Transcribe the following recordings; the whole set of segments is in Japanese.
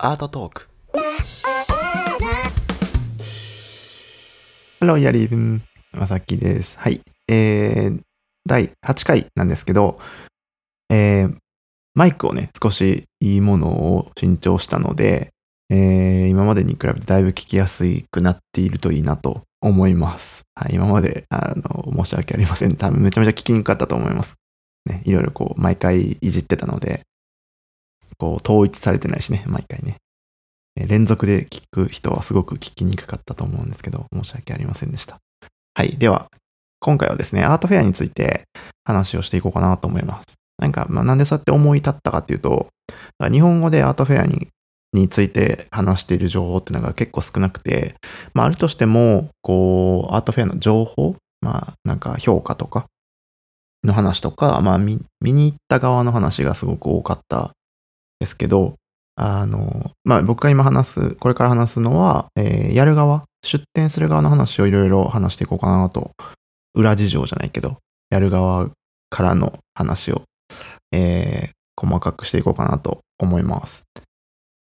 アートトーク Hallo, ihr Lieben、まさきです。はい。えー、第8回なんですけど、えー、マイクをね、少しいいものを新調したので、えー、今までに比べてだいぶ聞きやすくなっているといいなと思います。はい。今まで、あの、申し訳ありません。多分めちゃめちゃ聞きにくかったと思います。ね。いろいろこう、毎回いじってたので、こう、統一されてないしね、毎回ね。連続で聞く人はすごく聞きにくかったと思うんですけど、申し訳ありませんでした。はい。では、今回はですね、アートフェアについて話をしていこうかなと思います。なんか、まあ、なんでそうやって思い立ったかっていうと、日本語でアートフェアにについて話している情報っていうのが結構少なくて、まあ、あるとしても、こう、アートフェアの情報、まあ、なんか評価とかの話とか、まあ見、見に行った側の話がすごく多かったですけど、あの、まあ、僕が今話す、これから話すのは、えーやる側、出店する側の話をいろいろ話していこうかなと、裏事情じゃないけど、やる側からの話を、えー細かくしていこうかなと思います。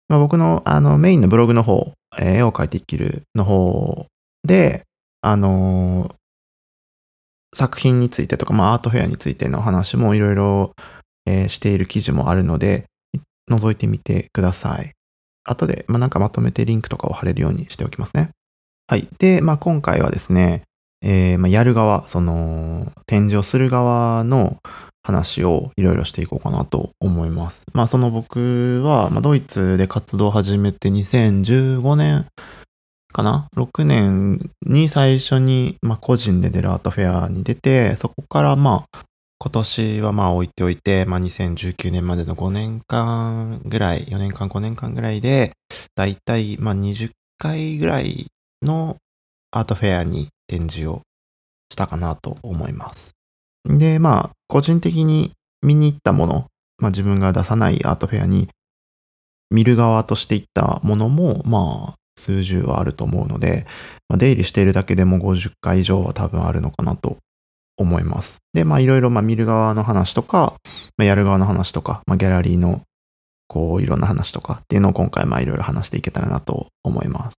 まあ、僕のあのメインのブログの方、えー絵を描いていけるの方で、あのー作品についてとか、まあ、アートフェアについての話もいろいろしている記事もあるので、覗いてみてください。後で、まあ、なんかまとめてリンクとかを貼れるようにしておきますね。はい。で、まあ、今回はですね、えーまあ、やる側、その、展示をする側の話をいろいろしていこうかなと思います。まあ、その僕は、まあ、ドイツで活動を始めて2015年かな ?6 年に最初に、まあ、個人で出るアートフェアに出て、そこからまあ、今年はまあ置いておいて、まあ、2019年までの5年間ぐらい、4年間5年間ぐらいで、だいたいまあ20回ぐらいのアートフェアに展示をしたかなと思います。で、まあ、個人的に見に行ったもの、まあ自分が出さないアートフェアに見る側として行ったものも、まあ、数十はあると思うので、まあ、出入りしているだけでも50回以上は多分あるのかなと思います。で、まあいろいろまあ見る側の話とか、まあ、やる側の話とか、まあ、ギャラリーのこういろんな話とかっていうのを今回まあいろいろ話していけたらなと思います。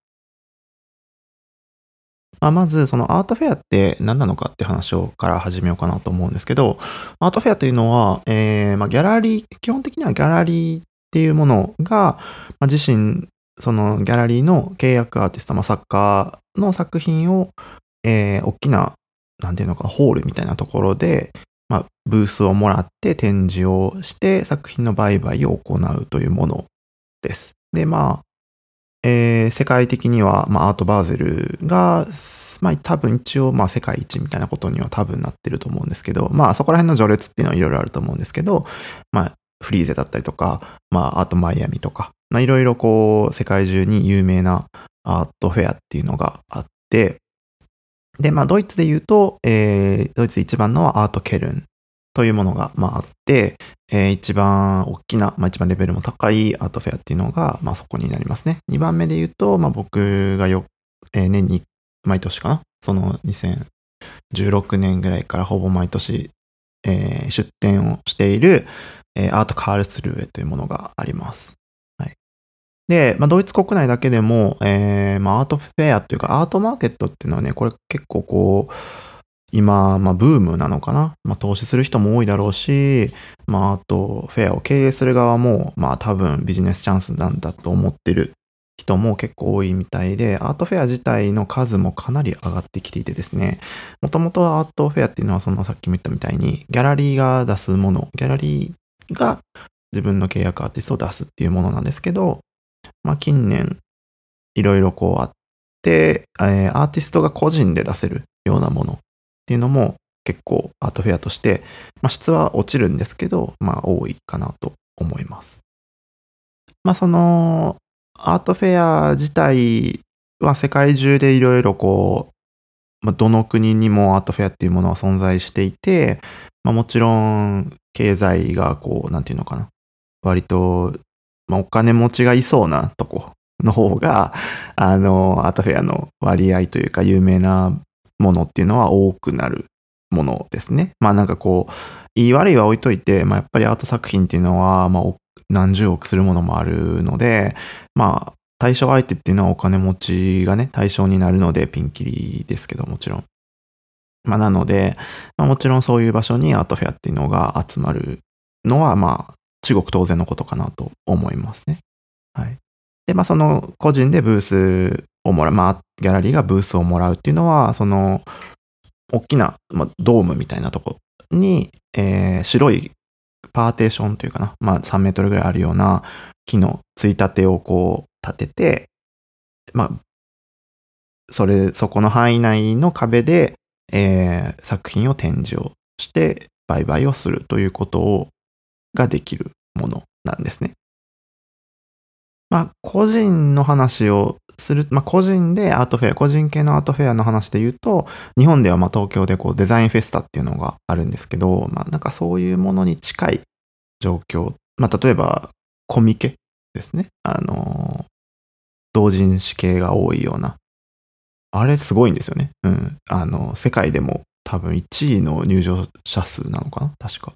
まあ、まずそのアートフェアって何なのかって話をから始めようかなと思うんですけど、アートフェアというのは、えーまあ、ギャラリー、基本的にはギャラリーっていうものが、まあ、自身、そのギャラリーの契約アーティスト、まあ、作家の作品を、えー大きななんていうのか、ホールみたいなところで、まあ、ブースをもらって展示をして作品の売買を行うというものです。で、まあ、えー世界的には、まあ、アートバーゼルが、まあ、多分一応、まあ、世界一みたいなことには多分なってると思うんですけど、まあ、そこら辺の序列っていうのはいろいろあると思うんですけど、まあ、フリーゼだったりとか、まあ、アートマイアミとか、まあ、いろいろこう、世界中に有名なアートフェアっていうのがあって、で、まあ、ドイツで言うと、えードイツで一番のはアートケルンというものが、まあ、あって、えー一番大きな、まあ、一番レベルも高いアートフェアっていうのが、まあ、そこになりますね。2番目で言うと、まあ、僕がよ、えー年に毎年かな？その2016年ぐらいからほぼ毎年、えー出展をしている、えーアートカールスルーエというものがあります。で、まあ、ドイツ国内だけでも、えーまあ、アートフェアというか、アートマーケットっていうのはね、これ結構こう、今、まあ、ブームなのかな？まあ、投資する人も多いだろうし、まあ、あと、フェアを経営する側も、まあ、多分ビジネスチャンスなんだと思ってる人も結構多いみたいで、アートフェア自体の数もかなり上がってきていてですね、もともとはアートフェアっていうのは、そのさっきも言ったみたいに、ギャラリーが出すもの、ギャラリーが自分の契約アーティストを出すっていうものなんですけど、まあ、近年、いろいろこうあって、えーアーティストが個人で出せるようなものっていうのも結構アートフェアとして、まあ、質は落ちるんですけど、まあ多いかなと思います。まあそのアートフェア自体は世界中でいろいろこう、まあ、どの国にもアートフェアっていうものは存在していて、まあもちろん経済がこう、なんていうのかな、割と、まあお金持ちがいそうなとこの方が、あの、アートフェアの割合というか有名なものっていうのは多くなるものですね。まあなんかこう、言い悪いは置いといて、まあやっぱりアート作品っていうのは、まあ何十億するものもあるので、まあ、対象相手っていうのはお金持ちがね、対象になるので、ピンキリですけど、もちろん。まあ、なので、まあ、もちろんそういう場所にアートフェアっていうのが集まるのは、まあ、至極当然のことかなと思いますね。はい。で、まあ、その個人でブースをもらう、まあ、ギャラリーがブースをもらうっていうのは、その、大きな、まあ、ドームみたいなとこに、えー、白いパーテーションというかな、まあ、3メートルぐらいあるような木のついたてをこう立てて、まあ、それ、そこの範囲内の壁で、えー、作品を展示をして売買をするということをができるものなんですね。まあ、個人の話をする、まあ、個人でアートフェア、個人系のアートフェアの話で言うと、日本ではま東京でこうデザインフェスタっていうのがあるんですけど、まあ、なんかそういうものに近い状況。まあ、例えば、コミケですね。あの、同人誌系が多いような。あれすごいんですよね。うん。あの、世界でも多分1位の入場者数なのかな？確か。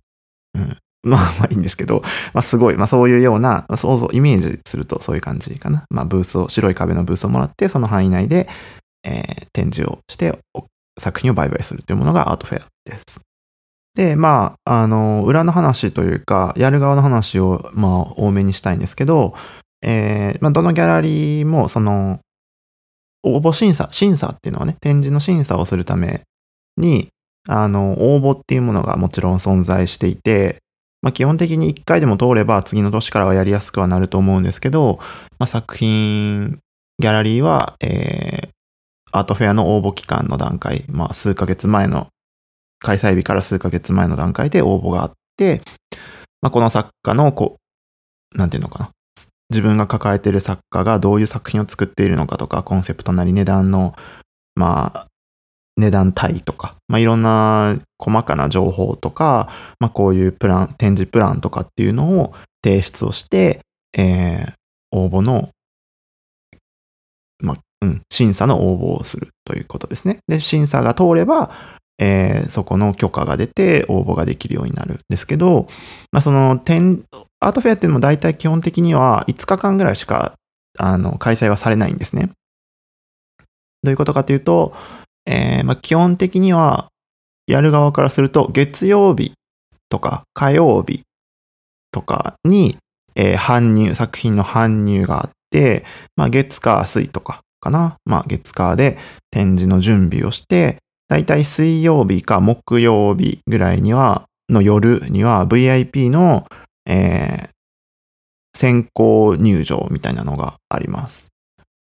うん。まあまあいいんですけど、まあすごい、まあそういうような、想像、イメージするとそういう感じかな。まあブースを、白い壁のブースをもらって、その範囲内で、えー、展示をして、作品を売買するというものがアートフェアです。で、まあ、あの、裏の話というか、やる側の話を、まあ、多めにしたいんですけど、えー、まあ、どのギャラリーも、その、応募審査、審査っていうのはね、展示の審査をするために、あの、応募っていうものがもちろん存在していて、まあ、基本的に1回でも通れば次の年からはやりやすくはなると思うんですけど、まあ、作品、ギャラリーは、えー、アートフェアの応募期間の段階、まあ、数ヶ月前の、開催日から数ヶ月前の段階で応募があって、まあ、この作家の、こう、なんていうのかな。自分が抱えている作家がどういう作品を作っているのかとか、コンセプトなり値段の、まあ、値段帯とか、まあ、いろんな細かな情報とか、まあ、こういうプラン、展示プランとかっていうのを提出をして、えー、応募の、まあ、うん、審査の応募をするということですね。で、審査が通れば、えー、そこの許可が出て応募ができるようになるんですけど、まあ、その展、アートフェアっていうのも大体基本的には5日間ぐらいしかあの開催はされないんですね。どういうことかというと、えー、まあ、基本的にはやる側からすると月曜日とか火曜日とかに、えー、搬入、作品の搬入があって、まあ、月火水とかかな。まあ、月火で展示の準備をして、だいたい水曜日か木曜日ぐらいには、の夜には VIP の、えー、先行入場みたいなのがあります。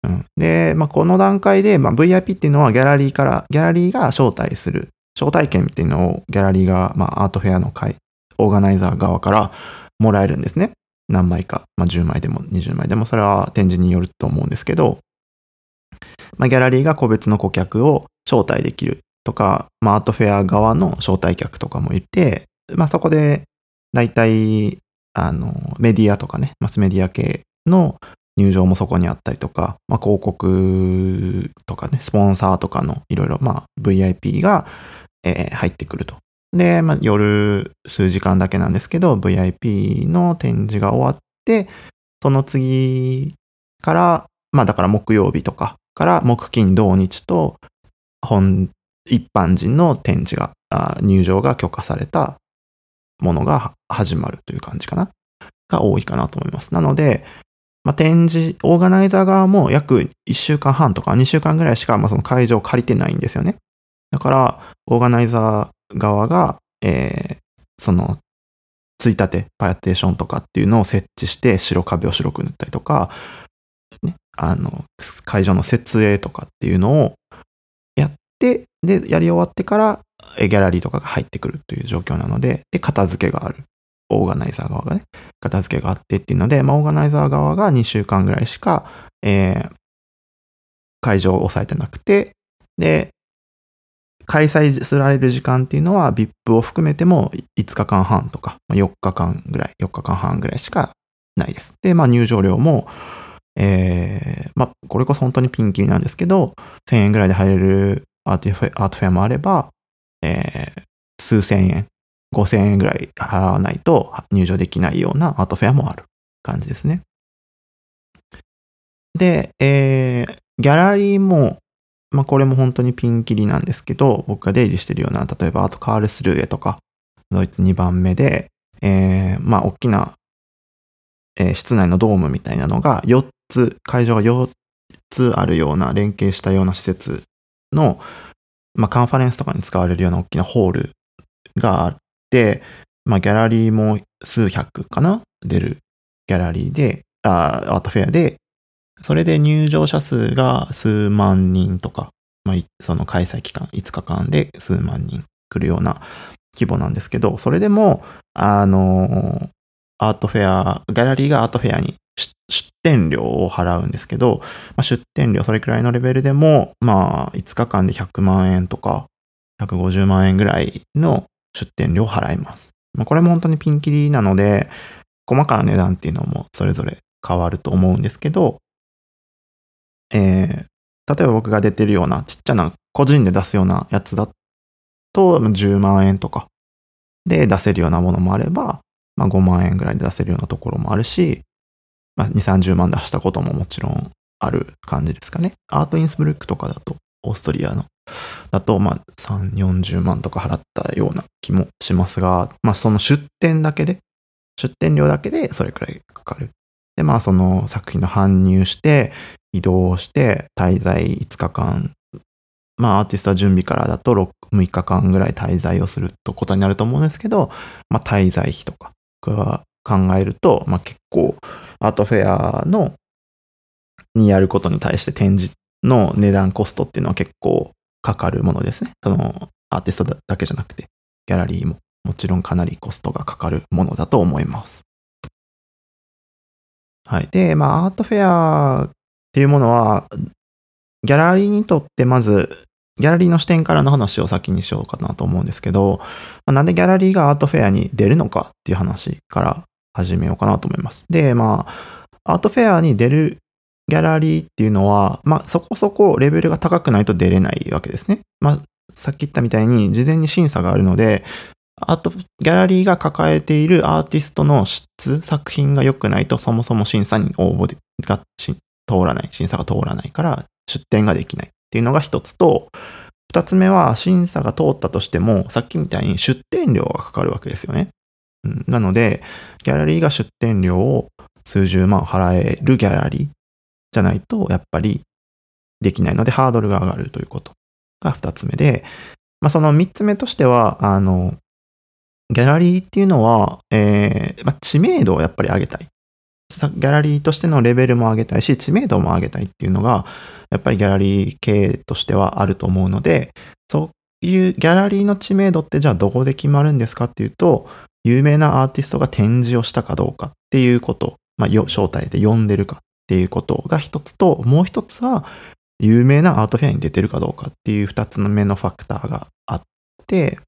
うん、で、まあ、この段階で、まあ、VIP っていうのはギャラリーから、ギャラリーが招待する、招待券っていうのをギャラリーが、まあ、アートフェアの会、オーガナイザー側からもらえるんですね。何枚か、まあ、10枚でも20枚でも、それは展示によると思うんですけど、まあ、ギャラリーが個別の顧客を招待できるとか、まあ、アートフェア側の招待客とかもいて、まあ、そこで、大体、あの、メディアとかね、マスメディア系の入場もそこにあったりとか、まあ、広告とかね、スポンサーとかのいろいろ、まあ、VIP が、えー、入ってくると。で、まあ、夜数時間だけなんですけど、VIP の展示が終わって、その次から、まあだから木曜日とかから木金土日と本一般人の展示が入場が許可されたものが始まるという感じかなが多いかなと思います。なので、まあ、展示、オーガナイザー側も約1週間半とか2週間ぐらいしか、まあ、その会場を借りてないんですよね。だから、オーガナイザー側が、えー、その、ついたて、パーテーションとかっていうのを設置して、白壁を白く塗ったりとか、ね、あの、会場の設営とかっていうのをやって、で、やり終わってから、ギャラリーとかが入ってくるという状況なので、で、片付けがある。オーガナイザー側がね、片付けがあってっていうので、まあ、オーガナイザー側が2週間ぐらいしか、えー、会場を抑えてなくて、で、開催される時間っていうのは VIP を含めても5日間半とか、まあ、4日間ぐらい、4日間半ぐらいしかないです。で、まあ入場料も、えー、まあこれこそ本当にピンキリなんですけど、1000円ぐらいで入れるアートフェアもあれば、えー、数千円5000円ぐらい払わないと入場できないようなアートフェアもある感じですね。で、えー、ギャラリーも、まあ、これも本当にピンキリなんですけど、僕が出入りしてるような、例えばアートカールスルーエとか、ドイツ2番目で、えー、まあ、大きな、えー、室内のドームみたいなのが4つ、会場が4つあるような、連携したような施設の、まあ、カンファレンスとかに使われるような大きなホールがあっ、まあ、ギャラリーも数百かな出るギャラリーで、あアートフェアで、それで入場者数が数万人とか、まあ、その開催期間5日間で数万人来るような規模なんですけど、それでも、あの、アートフェア、ギャラリーがアートフェアに出店料を払うんですけど、まあ、出店料それくらいのレベルでも、まあ、5日間で100万円とか、150万円ぐらいの出店料払います。まあ、これも本当にピンキリなので、細かな値段っていうのもそれぞれ変わると思うんですけど、えー、例えば僕が出てるようなちっちゃな個人で出すようなやつだと10万円とかで出せるようなものもあれば、まあ、5万円ぐらいで出せるようなところもあるし、まあ、2、30万出したことももちろんある感じですかね。アートインスブルックとかだと、オーストリアの、だと、まあ、3、40万とか払ったような気もしますが、まあ、その出店だけで、出店料だけでそれくらいかかる。で、まあ、その作品の搬入して、移動して、滞在5日間、まあ、アーティストは準備からだと 6, 6日間ぐらい滞在をするとことになると思うんですけど、まあ、滞在費とか、考えると、まあ、結構、アートフェアの、にやることに対して展示の値段コストっていうのは結構かかるものですね。その、アーティストだけじゃなくて、ギャラリーももちろんかなりコストがかかるものだと思います。はい。で、まあ、アートフェアっていうものは、ギャラリーにとってまず、ギャラリーの視点からの話を先にしようかなと思うんですけど、まあ、なんでギャラリーがアートフェアに出るのかっていう話から始めようかなと思います。で、まあ、アートフェアに出るギャラリーっていうのは、まあ、そこそこレベルが高くないと出れないわけですね。まあ、さっき言ったみたいに事前に審査があるので、あと、ギャラリーが抱えているアーティストの質、作品が良くないと、そもそも審査に応募が通らない、審査が通らないから、出展ができないっていうのが一つと、二つ目は、審査が通ったとしても、さっきみたいに出展料がかかるわけですよね。なので、ギャラリーが出展料を数十万払えるギャラリーじゃないと、やっぱりできないので、ハードルが上がるということが二つ目で、まあ、その三つ目としては、あの、ギャラリーっていうのは、えーまあ、知名度をやっぱり上げたい。ギャラリーとしてのレベルも上げたいし、知名度も上げたいっていうのが、やっぱりギャラリー経営としてはあると思うので、そういうギャラリーの知名度ってじゃあどこで決まるんですかっていうと、有名なアーティストが展示をしたかどうかっていうこと、まあ、招待で呼んでるかていうことが一つと、もう一つは、有名なアートフェアに出てるかどうかっていう二つの目のファクターがあって、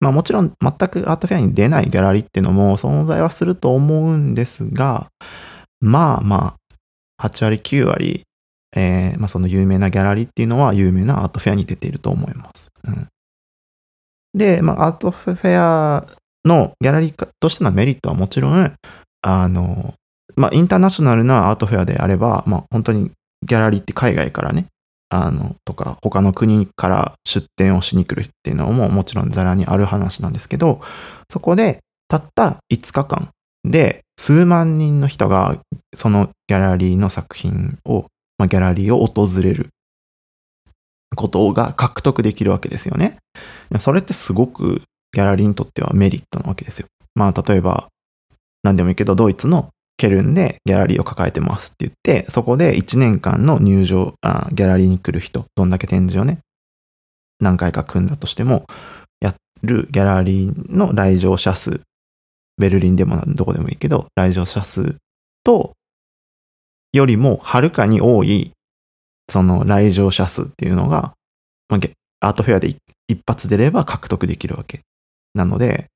まあもちろん全くアートフェアに出ないギャラリーっていうのも存在はすると思うんですが、まあまあ、8割9割、えー、まあその有名なギャラリーっていうのは有名なアートフェアに出ていると思います。うん、で、まあアートフェアのギャラリーとしてのメリットはもちろん、あの、まあ、インターナショナルなアートフェアであれば、まあ、本当にギャラリーって海外からね、あの、とか、他の国から出店をしに来るっていうのももちろんザラにある話なんですけど、そこでたった5日間で数万人の人がそのギャラリーの作品を、まあ、ギャラリーを訪れることが獲得できるわけですよね。それってすごくギャラリーにとってはメリットなわけですよ。まあ、例えば、何でもいいけど、ドイツのケルンでギャラリーを抱えてますって言って、そこで1年間の入場あ、ギャラリーに来る人、どんだけ展示をね、何回か組んだとしても、やるギャラリーの来場者数、ベルリンでもどこでもいいけど、来場者数と、よりもはるかに多い、その来場者数っていうのが、アートフェアで一発出れば獲得できるわけ。なので、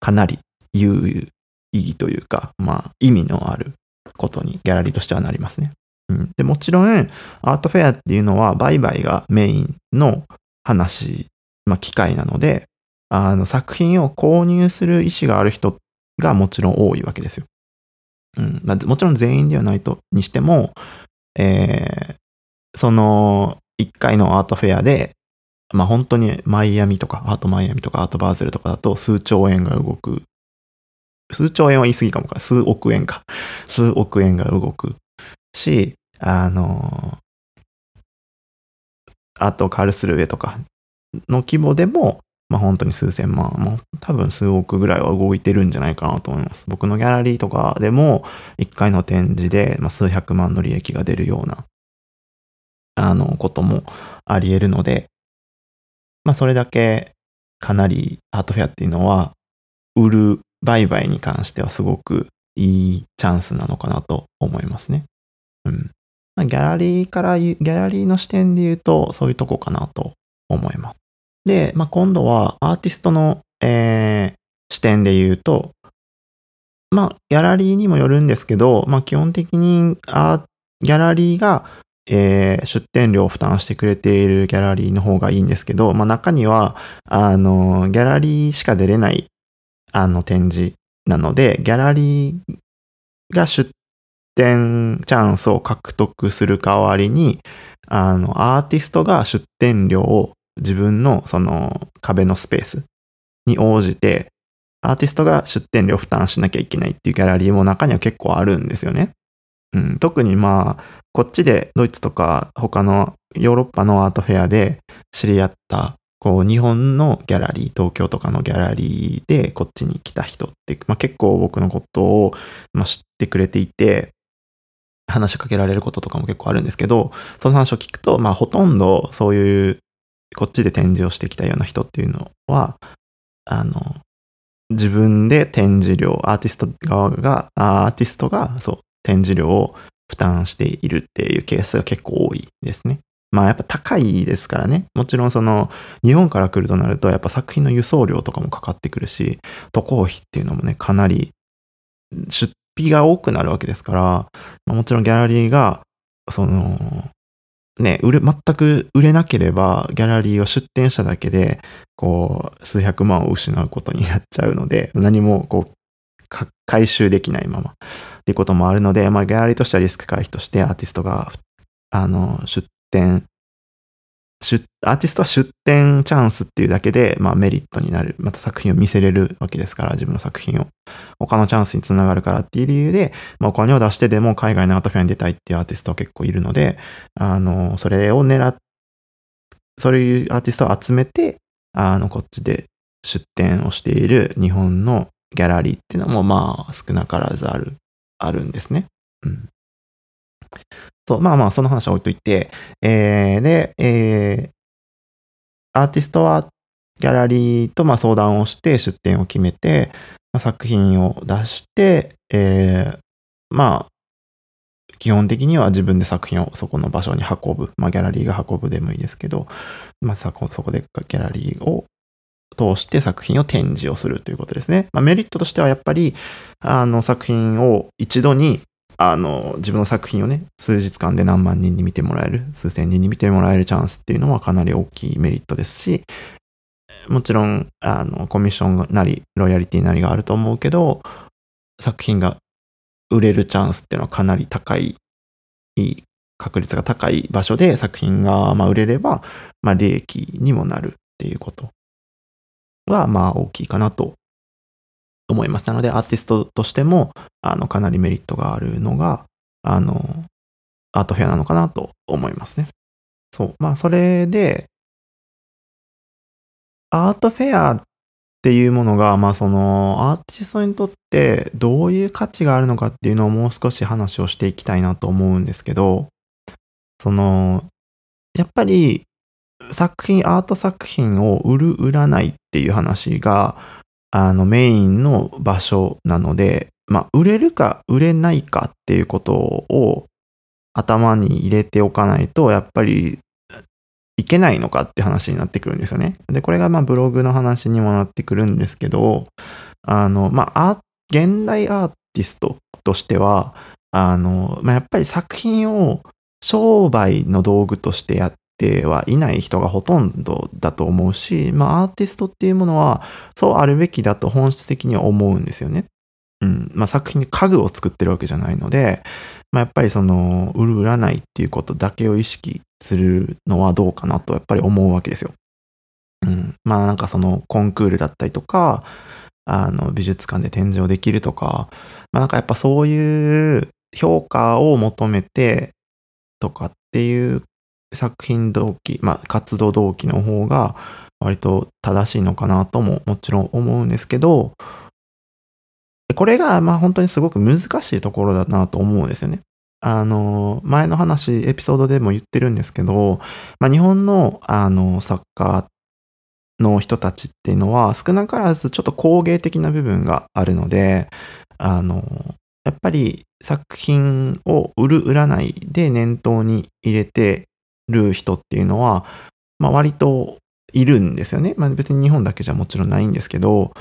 かなり有意義というか、まあ、意味のあることにギャラリーとしてはなりますね。うん、でもちろん、アートフェアっていうのは売買がメインの話、まあ、機会なので、あの作品を購入する意思がある人がもちろん多いわけですよ。うん、もちろん全員ではないとにしても、えー、その1回のアートフェアで、まあ本当にマイアミとか、アートマイアミとかアートバーゼルとかだと数兆円が動く。数兆円は言い過ぎかもか。数億円か。数億円が動くし、あの、あとカルスルウェとかの規模でも、まあ本当に数千万、もう多分数億ぐらいは動いてるんじゃないかなと思います。僕のギャラリーとかでも、1回の展示で、まあ、数百万の利益が出るような、あの、こともあり得るので、まあそれだけかなりアートフェアっていうのは、売る売買に関してはすごくいいチャンスなのかなと思いますね。うん。まあ、ギャラリーから、ギャラリーの視点で言うと、そういうとこかなと思います。で、まあ、今度はアーティストの、えー、視点で言うと、まあ、ギャラリーにもよるんですけど、まあ、基本的にあギャラリーが、えー、出店料を負担してくれているギャラリーの方がいいんですけど、まあ、中には、あの、ギャラリーしか出れない、あの、展示なので、ギャラリーが出店チャンスを獲得する代わりに、あの、アーティストが出店料を自分のその壁のスペースに応じて、アーティストが出店料負担しなきゃいけないっていうギャラリーも中には結構あるんですよね。うん、特にまあ、こっちでドイツとか他のヨーロッパのアートフェアで知り合った、こう日本のギャラリー、東京とかのギャラリーでこっちに来た人って、まあ、結構僕のことを、まあ、知ってくれていて、話しかけられることとかも結構あるんですけど、その話を聞くと、まあほとんどそういうこっちで展示をしてきたような人っていうのは、あの、自分で展示料、アーティスト側が、アーティストが、そう、展示料を負担しているっていうケースが結構多いですね。まあやっぱ高いですからね。もちろんその日本から来るとなるとやっぱ作品の輸送料とかもかかってくるし、渡航費っていうのもね、かなり出費が多くなるわけですから、まあ、もちろんギャラリーがそのね、売れ、全く売れなければ、ギャラリーを出店しただけで、こう、数百万を失うことになっちゃうので、何も、こう、回収できないままっていうこともあるので、まあ、ギャラリーとしてはリスク回避としてアーティストが、あの、出アーティストは出展チャンスっていうだけで、まあ、メリットになる。また作品を見せれるわけですから、自分の作品を。他のチャンスにつながるからっていう理由で、まあ、お金を出してでも海外のアートフェアに出たいっていうアーティストは結構いるので、あの、それを狙って、そういうアーティストを集めて、あの、こっちで出展をしている日本のギャラリーっていうのも、まあ、少なからずある、あるんですね。うん。そう、まあまあ、その話は置いといて、えー、で、えー、アーティストはギャラリーとま相談をして出展を決めて、ま、作品を出して、えー、まあ、基本的には自分で作品をそこの場所に運ぶ。まあ、ギャラリーが運ぶでもいいですけど、まあ、そこでギャラリーを通して作品を展示をするということですね。まあ、メリットとしてはやっぱり、あの作品を一度にあの、自分の作品をね、数日間で何万人に見てもらえる、数千人に見てもらえるチャンスっていうのはかなり大きいメリットですし、もちろん、あの、コミッションなり、ロイヤリティなりがあると思うけど、作品が売れるチャンスっていうのはかなり高い、いい確率が高い場所で作品がま売れれば、まあ利益にもなるっていうことはまあ大きいかなと思います。なので、アーティストとしても、あの、かなりメリットがあるのが、あの、アートフェアなのかなと思いますね。そう。まあ、それで、アートフェアっていうものが、まあ、その、アーティストにとってどういう価値があるのかっていうのをもう少し話をしていきたいなと思うんですけど、その、やっぱり、作品、アート作品を売る、売らないっていう話が、あのメインの場所なので、まあ、売れるか売れないかっていうことを頭に入れておかないと、やっぱりいけないのかって話になってくるんですよね。で、これがまあブログの話にもなってくるんですけど、あの、まあ、現代アーティストとしては、あの、まあ、やっぱり作品を商売の道具としてやってはいない人がほとんどだと思うし、まあ、アーティストっていうものはそうあるべきだと本質的には思うんですよね。うんまあ、作品に家具を作ってるわけじゃないので、まあ、やっぱりその売る売らないっていうことだけを意識するのはどうかなとやっぱり思うわけですよ。うん、まあなんかそのコンクールだったりとかあの美術館で展示をできるとか、まあ、なんかやっぱそういう評価を求めてとかっていう作品動機、まあ、活動動機の方が割と正しいのかなとももちろん思うんですけど、これがまあ本当にすごく難しいところだなと思うんですよね。あの、前の話、エピソードでも言ってるんですけど、まあ、日本のあの作家の人たちっていうのは少なからずちょっと工芸的な部分があるので、あの、やっぱり作品を売る売らないで念頭に入れてる人っていうのは、まあ、割といるんですよね。まあ、別に日本だけじゃもちろんないんですけど、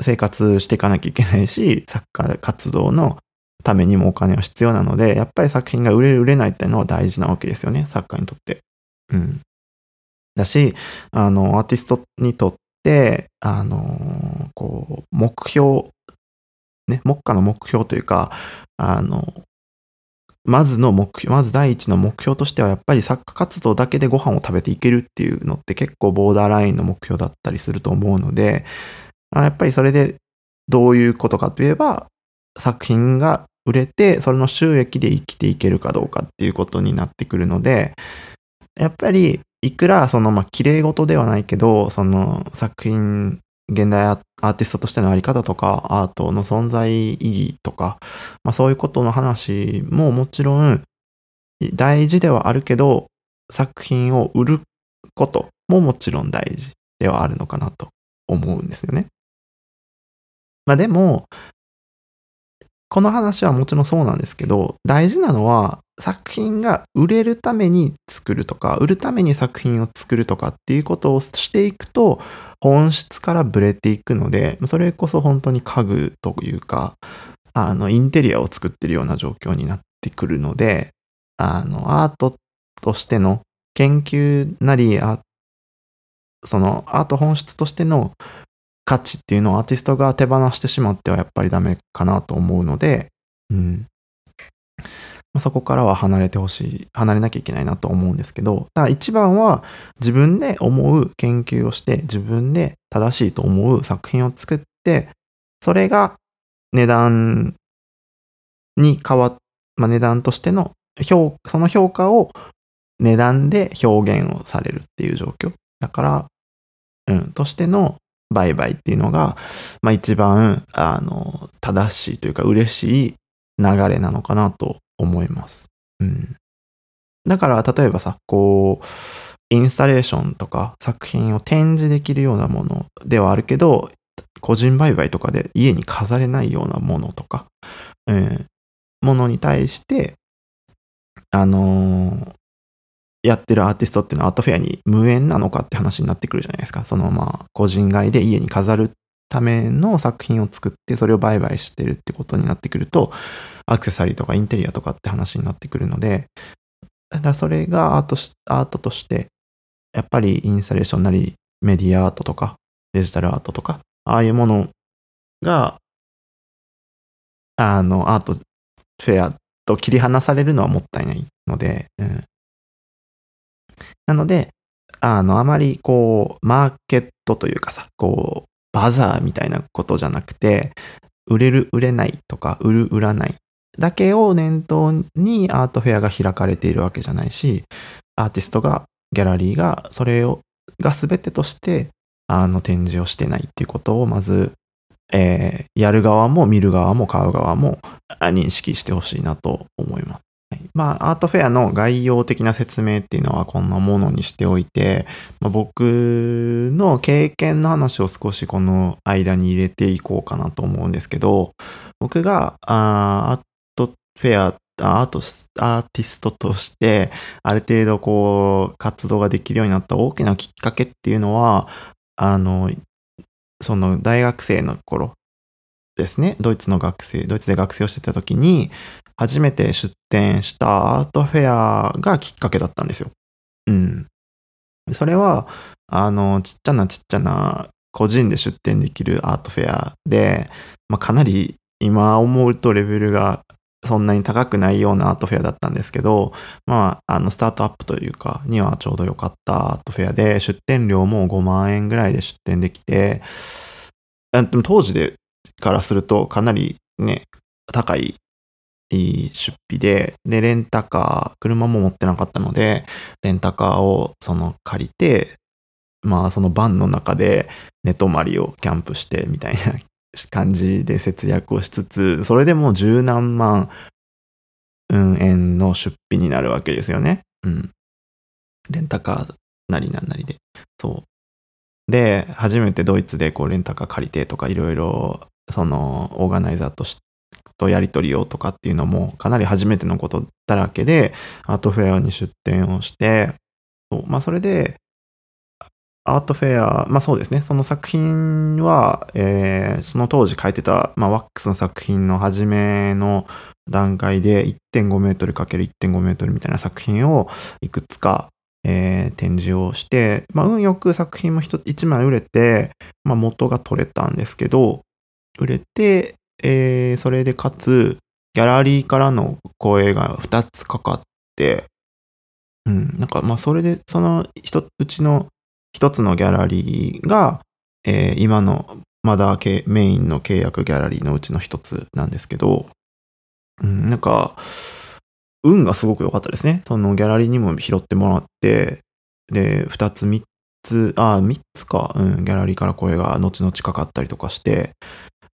生活していかなきゃいけないし、サッカー活動のためにもお金は必要なので、やっぱり作品が売れる売れないっていうのは大事なわけですよね、サッカーにとって。うん。だし、あの、アーティストにとって、あの、こう、目標、ね、目下の目標というか、あの、まずの目標、まず第一の目標としてはやっぱり作家活動だけでご飯を食べていけるっていうのって結構ボーダーラインの目標だったりすると思うので、やっぱりそれでどういうことかといえば、作品が売れて、それの収益で生きていけるかどうかっていうことになってくるので、やっぱりいくらそのまあ綺麗事ではないけど、その作品、現代アーティストとしてのあり方とか、アートの存在意義とか、まあそういうことの話ももちろん大事ではあるけど、作品を売ることももちろん大事ではあるのかなと思うんですよね。まあでも、この話はもちろんそうなんですけど、大事なのは作品が売れるために作るとか、売るために作品を作るとかっていうことをしていくと、本質からブレていくので、それこそ本当に家具というか、あの、インテリアを作ってるような状況になってくるので、あの、アートとしての研究なり、そのアート本質としての価値っていうのをアーティストが手放してしまってはやっぱりダメかなと思うので、うん。まそこからは離れてほしい、離れなきゃいけないなと思うんですけど、ただ一番は自分で思う研究をして、自分で正しいと思う作品を作って、それが値段に変わっ、まあ、値段としての評、その評価を値段で表現をされるっていう状況。だから、うん、としての売買っていうのが、まあ一番、あの、正しいというか嬉しい流れなのかなと思います。うん。だから、例えばさ、こう、インスタレーションとか作品を展示できるようなものではあるけど、個人売買とかで家に飾れないようなものとか、えー、ものに対して、あのー、やってるアーティストっていうのはアートフェアに無縁なのかって話になってくるじゃないですか。そのまあ、個人買いで家に飾るための作品を作って、それを売買してるってことになってくると、アクセサリーとかインテリアとかって話になってくるので、だそれがアートアートとして、やっぱりインスタレーションなりメディアアートとかデジタルアートとか、ああいうものが、あの、アートフェアと切り離されるのはもったいないので、うん、なので、あの、あまりこう、マーケットというかさ、こう、バザーみたいなことじゃなくて、売れる、売れないとか、売る、売らないだけを念頭にアートフェアが開かれているわけじゃないし、アーティストが、ギャラリーが、それを、が全てとして、あの、展示をしてないっていうことを、まず、えー、やる側も見る側も買う側も認識してほしいなと思います。はいまあ、アートフェアの概要的な説明っていうのはこんなものにしておいて、まあ、僕の経験の話を少しこの間に入れていこうかなと思うんですけど、僕がアートフェア、アート、アーティストとして、ある程度こう、活動ができるようになった大きなきっかけっていうのは、あの、その大学生の頃ですね、ドイツの学生、ドイツで学生をしてた時に、初めて出展したアートフェアがきっかけだったんですよ。うん。それは、あの、ちっちゃなちっちゃな個人で出展できるアートフェアで、まあ、かなり今思うとレベルがそんなに高くないようなアートフェアだったんですけど、まあ、あの、スタートアップというか、にはちょうど良かったアートフェアで、出店料も5万円ぐらいで出店できて、でも当時でからするとかなりね、高い出費で、で、レンタカー、車も持ってなかったので、レンタカーをその借りて、まあそのバンの中で寝泊まりをキャンプしてみたいな感じで節約をしつつ、それでもう十何万、円の出費になるわけですよね。うん。レンタカーなりなんなりで。そう。で、初めてドイツでこうレンタカー借りてとかいろいろ、その、オーガナイザーとしてとやり取りをとかっていうのもかなり初めてのことだらけで、アートフェアに出展をして、そうまあそれで、アートフェア、まあそうですね、その作品は、えー、その当時書いてた、まあ、ワックスの作品の初めの段階で1.5メートル ×1.5 メートルみたいな作品をいくつか、えー、展示をして、まあ、運よく作品も 1, 1枚売れて、まあ、元が取れたんですけど、売れて、えー、それでかつ、ギャラリーからの声が2つかかって、うん、なんかまあそれで、そのうちの一つのギャラリーが、えー、今のまだメインの契約ギャラリーのうちの一つなんですけど、うん、なんか、運がすごく良かったですね。そのギャラリーにも拾ってもらって、で、二つ、三つ、あ、三つか、うん、ギャラリーから声が後々かかったりとかして、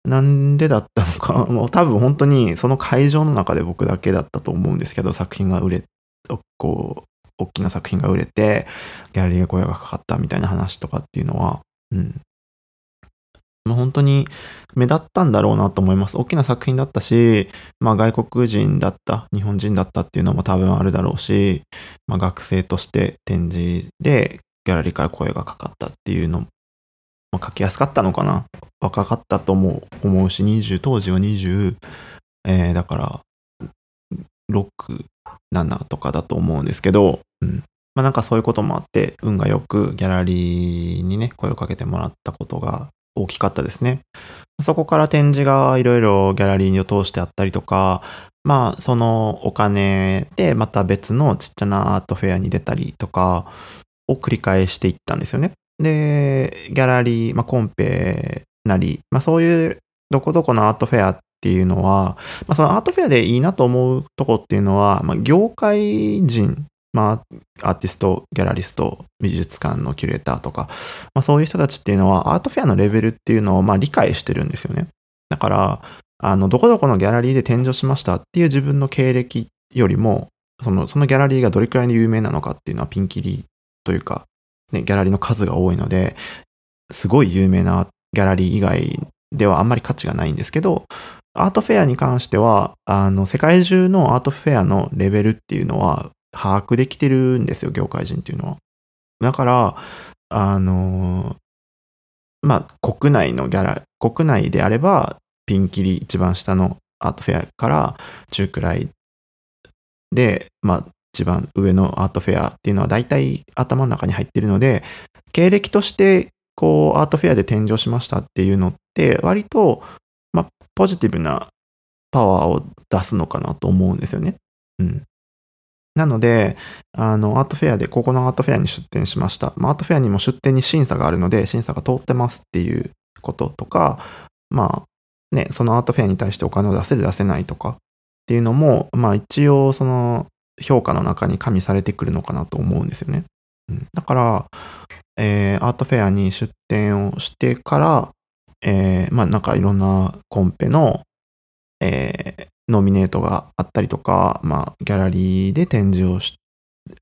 なんでだったのか、もう多分本当にその会場の中で僕だけだったと思うんですけど、作品が売れ、こう、大きな作品が売れて、ギャラリーが声がかかったみたいな話とかっていうのは、うん。まあ、本当に目立ったんだろうなと思います。大きな作品だったし、まあ外国人だった、日本人だったっていうのも多分あるだろうし、まあ学生として展示でギャラリーから声がかかったっていうのも、まあ、書きやすかったのかな若かったと思う思うし、20、当時は20、えー、だから、6、7とかだと思うんですけど、うん。まあなんかそういうこともあって、運がよくギャラリーにね、声をかけてもらったことが大きかったですね。そこから展示がいろいろギャラリーを通してあったりとか、まあそのお金でまた別のちっちゃなアートフェアに出たりとかを繰り返していったんですよね。で、ギャラリー、まあコンペなり、まあそういうどこどこのアートフェアっていうのは、まあ、そのアートフェアでいいなと思うとこっていうのは、まあ、業界人、まあ、アーティスト、ギャラリスト、美術館のキュレーターとか、まあ、そういう人たちっていうのは、アートフェアのレベルっていうのをまあ理解してるんですよね。だから、あの、どこどこのギャラリーで展示しましたっていう自分の経歴よりも、その、そのギャラリーがどれくらいに有名なのかっていうのはピンキリというか、ね、ギャラリーの数が多いので、すごい有名なギャラリー以外ではあんまり価値がないんですけど、アートフェアに関しては、あの、世界中のアートフェアのレベルっていうのは把握できてるんですよ、業界人っていうのは。だから、あの、まあ、国内のギャラ、国内であれば、ピンキリ一番下のアートフェアから中くらいで、まあ、一番上のアートフェアっていうのは大体頭の中に入ってるので、経歴としてこうアートフェアで展示しましたっていうのって割とポジティブなパワーを出すのかなと思うんですよね。うん。なので、あの、アートフェアで、ここのアートフェアに出展しました。まあ、アートフェアにも出展に審査があるので、審査が通ってますっていうこととか、まあ、ね、そのアートフェアに対してお金を出せる出せないとかっていうのも、まあ一応その評価の中に加味されてくるのかなと思うんですよね。うん、だから、えー、アートフェアに出展をしてから、えー、まあなんかいろんなコンペの、えー、ノミネートがあったりとか、まあギャラリーで展示を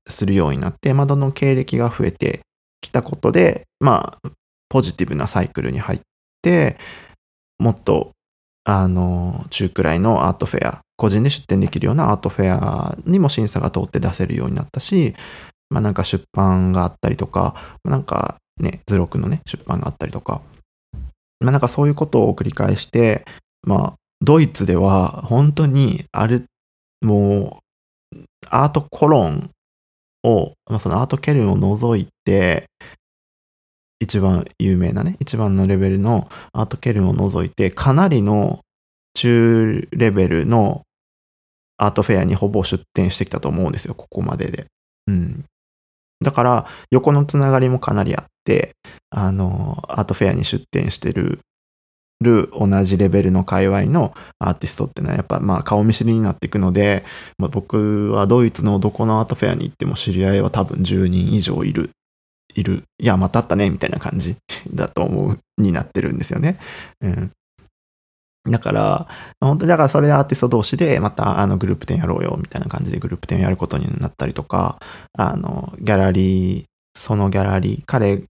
するようになって、まあどんどん経歴が増えてきたことで、まあポジティブなサイクルに入って、もっとあの中くらいのアートフェア、個人で出展できるようなアートフェアにも審査が通って出せるようになったし、まあなんか出版があったりとか、なんかね、図録のね、出版があったりとか、まあなんかそういうことを繰り返して、まあドイツでは本当にある、もうアートコロンを、まあ、そのアートケルンを除いて、一番有名なね、一番のレベルのアートケルンを除いて、かなりの中レベルのアートフェアにほぼ出展してきたと思うんですよ、ここまでで。うん。だから、横のつながりもかなりあって、あの、アートフェアに出展してるる同じレベルの界隈のアーティストってのはやっぱまあ顔見知りになっていくので、まあ、僕はドイツのどこのアートフェアに行っても知り合いは多分10人以上いるいるいやまたあったねみたいな感じだと思うになってるんですよね。うん、だから、本当にだからそれでアーティスト同士でまたあのグループ展やろうよみたいな感じでグループ展をやることになったりとか、あの、ギャラリー、そのギャラリー、彼、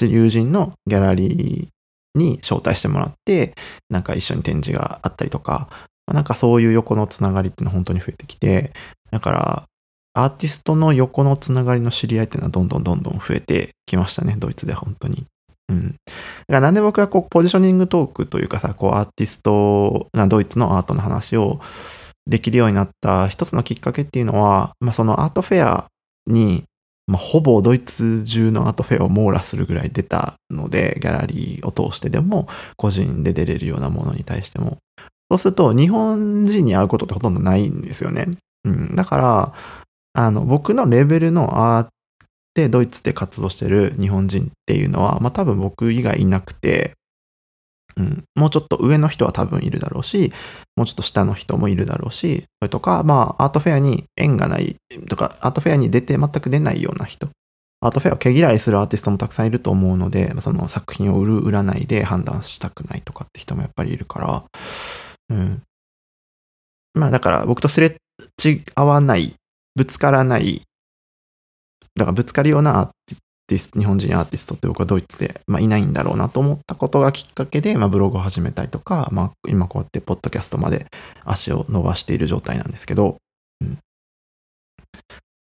友人のギャラリーに招待してもらって、なんか一緒に展示があったりとか、なんかそういう横のつながりっていうのは本当に増えてきて、だから、アーティストの横のつながりの知り合いっていうのはどんどんどんどん増えてきましたね、ドイツで本当に。うん。だからなんで僕はこうポジショニングトークというかさ、こうアーティストなドイツのアートの話をできるようになった一つのきっかけっていうのは、まあ、そのアートフェアに、まあ、ほぼドイツ中のアートフェアを網羅するぐらい出たので、ギャラリーを通してでも、個人で出れるようなものに対しても。そうすると、日本人に会うことってほとんどないんですよね。うん。だから、あの、僕のレベルのアートでドイツで活動してる日本人っていうのは、まあ多分僕以外いなくて、うん、もうちょっと上の人は多分いるだろうし、もうちょっと下の人もいるだろうし、それとか、まあアートフェアに縁がないとか、アートフェアに出て全く出ないような人、アートフェアを毛嫌いするアーティストもたくさんいると思うので、その作品を売る、売らないで判断したくないとかって人もやっぱりいるから、うん。まあだから僕とすれ違わない、ぶつからないだからぶつかるようなアーティスト、日本人アーティストって僕はドイツで、まあ、いないんだろうなと思ったことがきっかけで、まあ、ブログを始めたりとか、まあ、今こうやってポッドキャストまで足を伸ばしている状態なんですけど、うん、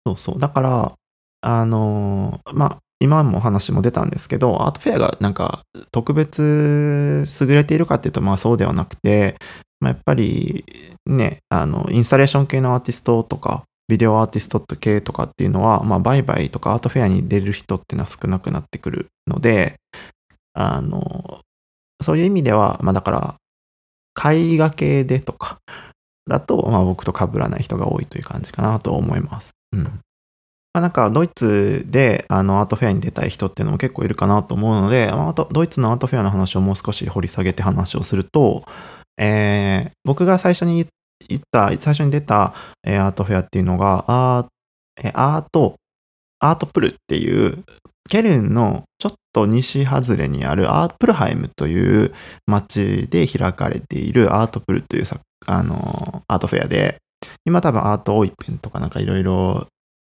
そうそう。だから、あのー、まあ、今も話も出たんですけど、アートフェアがなんか特別優れているかっていうと、まあそうではなくて、まあ、やっぱりね、あの、インスタレーション系のアーティストとか、ビデオアーティスト系とかっていうのは、まあ、売買とかアートフェアに出る人っていうのは少なくなってくるので、あの、そういう意味では、まあだから、絵画系でとか、だと、まあ僕と被らない人が多いという感じかなと思います。うん。まあなんか、ドイツであのアートフェアに出たい人っていうのも結構いるかなと思うので、まあ、ドイツのアートフェアの話をもう少し掘り下げて話をすると、えー、僕が最初に言った、最初に出た、えー、アートフェアっていうのが、アーえアート、ARTpul っていう、ケルンのちょっと西外れにあるあープルハイムという街で開かれている ARTpul というあのアートフェアで、今多分アートオイペンとかなんかいろいろ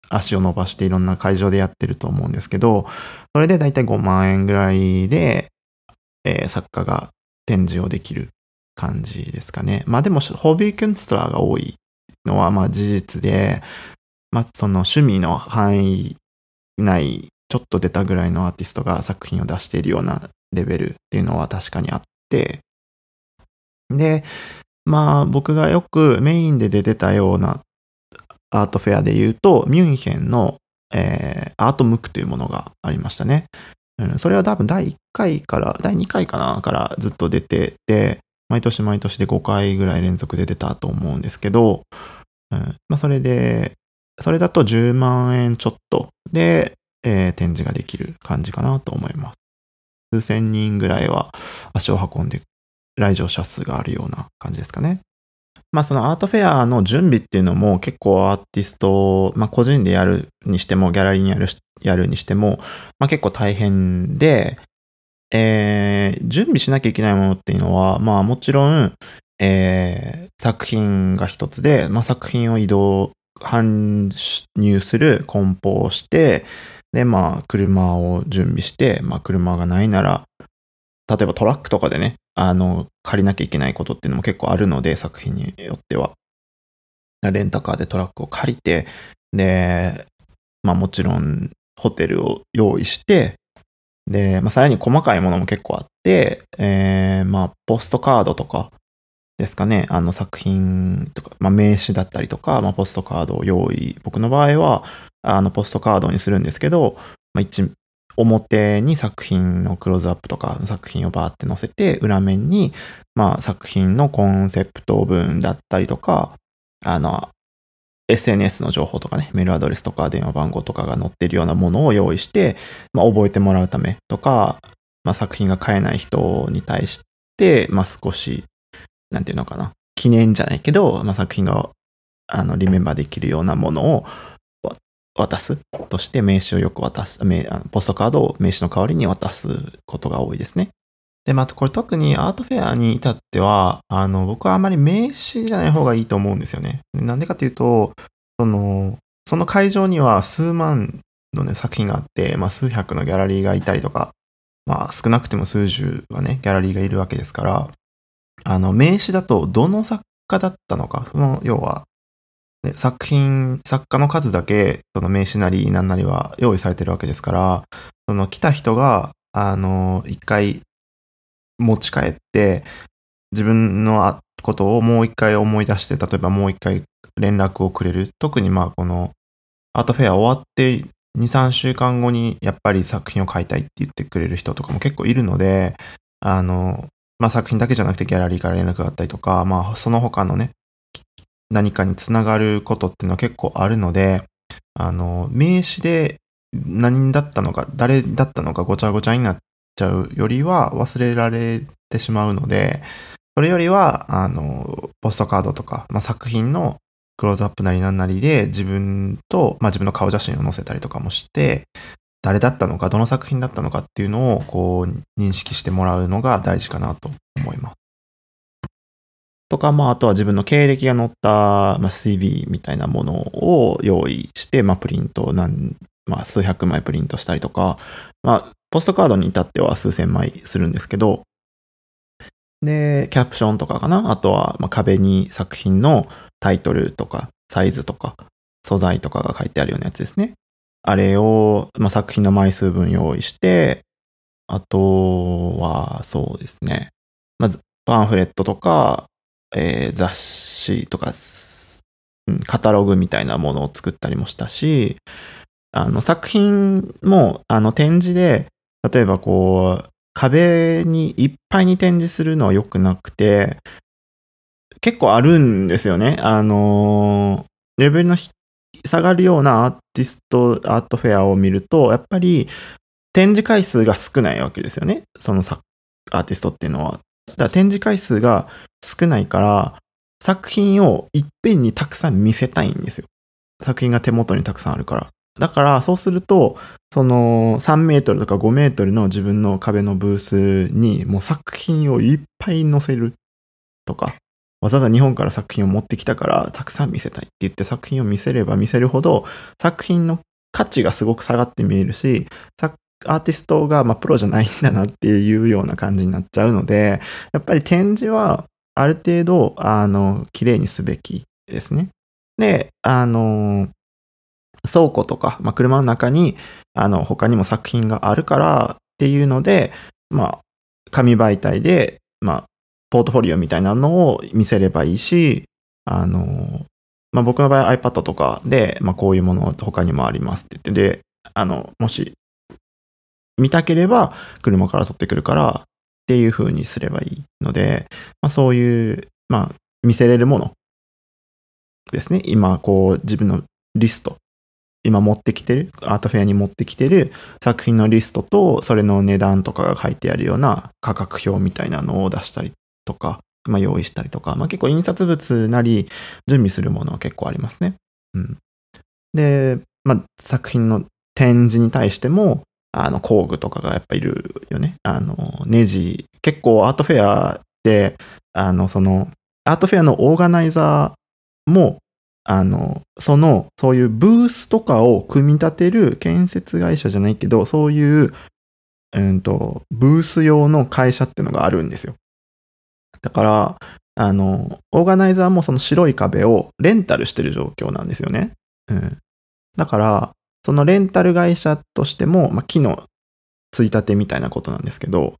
足を伸ばしていろんな会場でやってると思うんですけど、それでだいたい5万円ぐらいで、えー、作家が展示をできる感じですかね。まあでも、 Hobbykünstler が多いのはまあ事実で、まあその趣味の範囲内、ちょっと出たぐらいのアーティストが作品を出しているようなレベルっていうのは確かにあって、で、まあ僕がよくメインで出てたようなアートフェアで言うと、ミュンヘンの、えー、アートムックというものがありましたね。うん、それは多分第1回から、第2回かなからずっと出てて、毎年毎年で5回ぐらい連続で出たと思うんですけど、うんまあ、それで、それだと10万円ちょっとで、えー、展示ができる感じかなと思います。数千人ぐらいは足を運んで来場者数があるような感じですかね。まあそのアートフェアの準備っていうのも結構アーティスト、まあ個人でやるにしてもギャラリーにやるやるにしても、まあ結構大変で、えー、準備しなきゃいけないものっていうのは、まあもちろん、えー、作品が一つで、まあ、作品を移動、搬入する梱包をして、で、まあ車を準備して、まあ車がないなら、例えばトラックとかでね、あの、借りなきゃいけないことっていうのも結構あるので、作品によっては。レンタカーでトラックを借りて、で、まあもちろんホテルを用意して、で、まあ、さらに細かいものも結構あって、えー、まあ、ポストカードとかですかね、あの作品とか、まあ、名刺だったりとか、まあ、ポストカードを用意、僕の場合は、あの、ポストカードにするんですけど、まあ、一、表に作品のクローズアップとか作品をバーって載せて、裏面に、まあ、作品のコンセプト文だったりとか、あの、SNS の情報とかね、メールアドレスとか電話番号とかが載ってるようなものを用意して、まあ、覚えてもらうためとか、まあ、作品が買えない人に対して、まあ、少し、なんていうのかな、記念じゃないけど、まあ、作品があのリメンバーできるようなものを渡すとして名刺をよく渡す、ポストカードを名刺の代わりに渡すことが多いですね。で、またこれ特にアートフェアに至っては、あの、僕はあまり名刺じゃない方がいいと思うんですよね。なんでかっていうと、その、その会場には数万のね、作品があって、まあ数百のギャラリーがいたりとか、まあ少なくても数十はね、ギャラリーがいるわけですから、あの、名刺だとどの作家だったのか、その、要は、ね、作品、作家の数だけ、その名刺なりなんなりは用意されてるわけですから、その来た人が、あの、一回持ち帰って、自分のことをもう一回思い出して、例えばもう一回連絡をくれる。特にまあこのアートフェア終わって2、3週間後にやっぱり作品を買いたいって言ってくれる人とかも結構いるので、あの、まあ作品だけじゃなくてギャラリーから連絡があったりとか、まあその他のね、何かにつながることっていうのは結構あるので、あの、名刺で何だったのか、誰だったのかごちゃごちゃになっちゃうよりは忘れられてしまうので、それよりは、あの、ポストカードとか、まあ、作品のクローズアップなりなんなりで自分と、まあ、自分の顔写真を載せたりとかもして、誰だったのか、どの作品だったのかっていうのを、こう、認識してもらうのが大事かなと思います。とか、まあ、あとは自分の経歴が載った、まあ、CV みたいなものを用意して、まあ、プリント何、まあ、数百枚プリントしたりとか、まあ、ポストカードに至っては数千枚するんですけど、で、キャプションとかかな？あとは、まあ、壁に作品のタイトルとか、サイズとか、素材とかが書いてあるようなやつですね。あれを、まあ、作品の枚数分用意して、あとは、そうですね。まず、パンフレットとか、えー、雑誌とか、うん、カタログみたいなものを作ったりもしたし、あの、作品も、あの、展示で、例えばこう、壁にいっぱいに展示するのは良くなくて、結構あるんですよね。あのレベルの下がるようなアーティスト、アートフェアを見ると、やっぱり展示回数が少ないわけですよね。そのアーティストっていうのは。だ展示回数が少ないから、作品をいっぺんにたくさん見せたいんですよ。作品が手元にたくさんあるから。だから、そうすると、その3メートルとか5メートルの自分の壁のブースにもう作品をいっぱい載せるとか、わざわざ日本から作品を持ってきたからたくさん見せたいって言って作品を見せれば見せるほど作品の価値がすごく下がって見えるし、アーティストがまプロじゃないんだなっていうような感じになっちゃうので、やっぱり展示はある程度、あの、綺麗にすべきですね。で、あの、倉庫とか、まあ、車の中に、あの、他にも作品があるからっていうので、まあ、紙媒体で、まあ、ポートフォリオみたいなのを見せればいいし、あの、まあ、僕の場合 iPad とかで、まあ、こういうもの他にもありますって言って、で、あの、もし、見たければ車から取ってくるからっていう風にすればいいので、まあ、そういう、まあ、見せれるものですね。今、こう、自分のリスト今持ってきてる、アートフェアに持ってきてる作品のリストと、それの値段とかが書いてあるような価格表みたいなのを出したりとか、まあ、用意したりとか、まあ、結構印刷物なり準備するものは結構ありますね。うん。で、まあ、作品の展示に対しても、あの工具とかがやっぱいるよね。あの、ネジ。結構アートフェアって、あの、その、アートフェアのオーガナイザーもあの、その、そういうブースとかを組み立てる建設会社じゃないけど、そういう、うんと、ブース用の会社ってのがあるんですよ。だから、あの、オーガナイザーもその白い壁をレンタルしてる状況なんですよね。うん。だから、そのレンタル会社としても、まあ、木のついたてみたいなことなんですけど、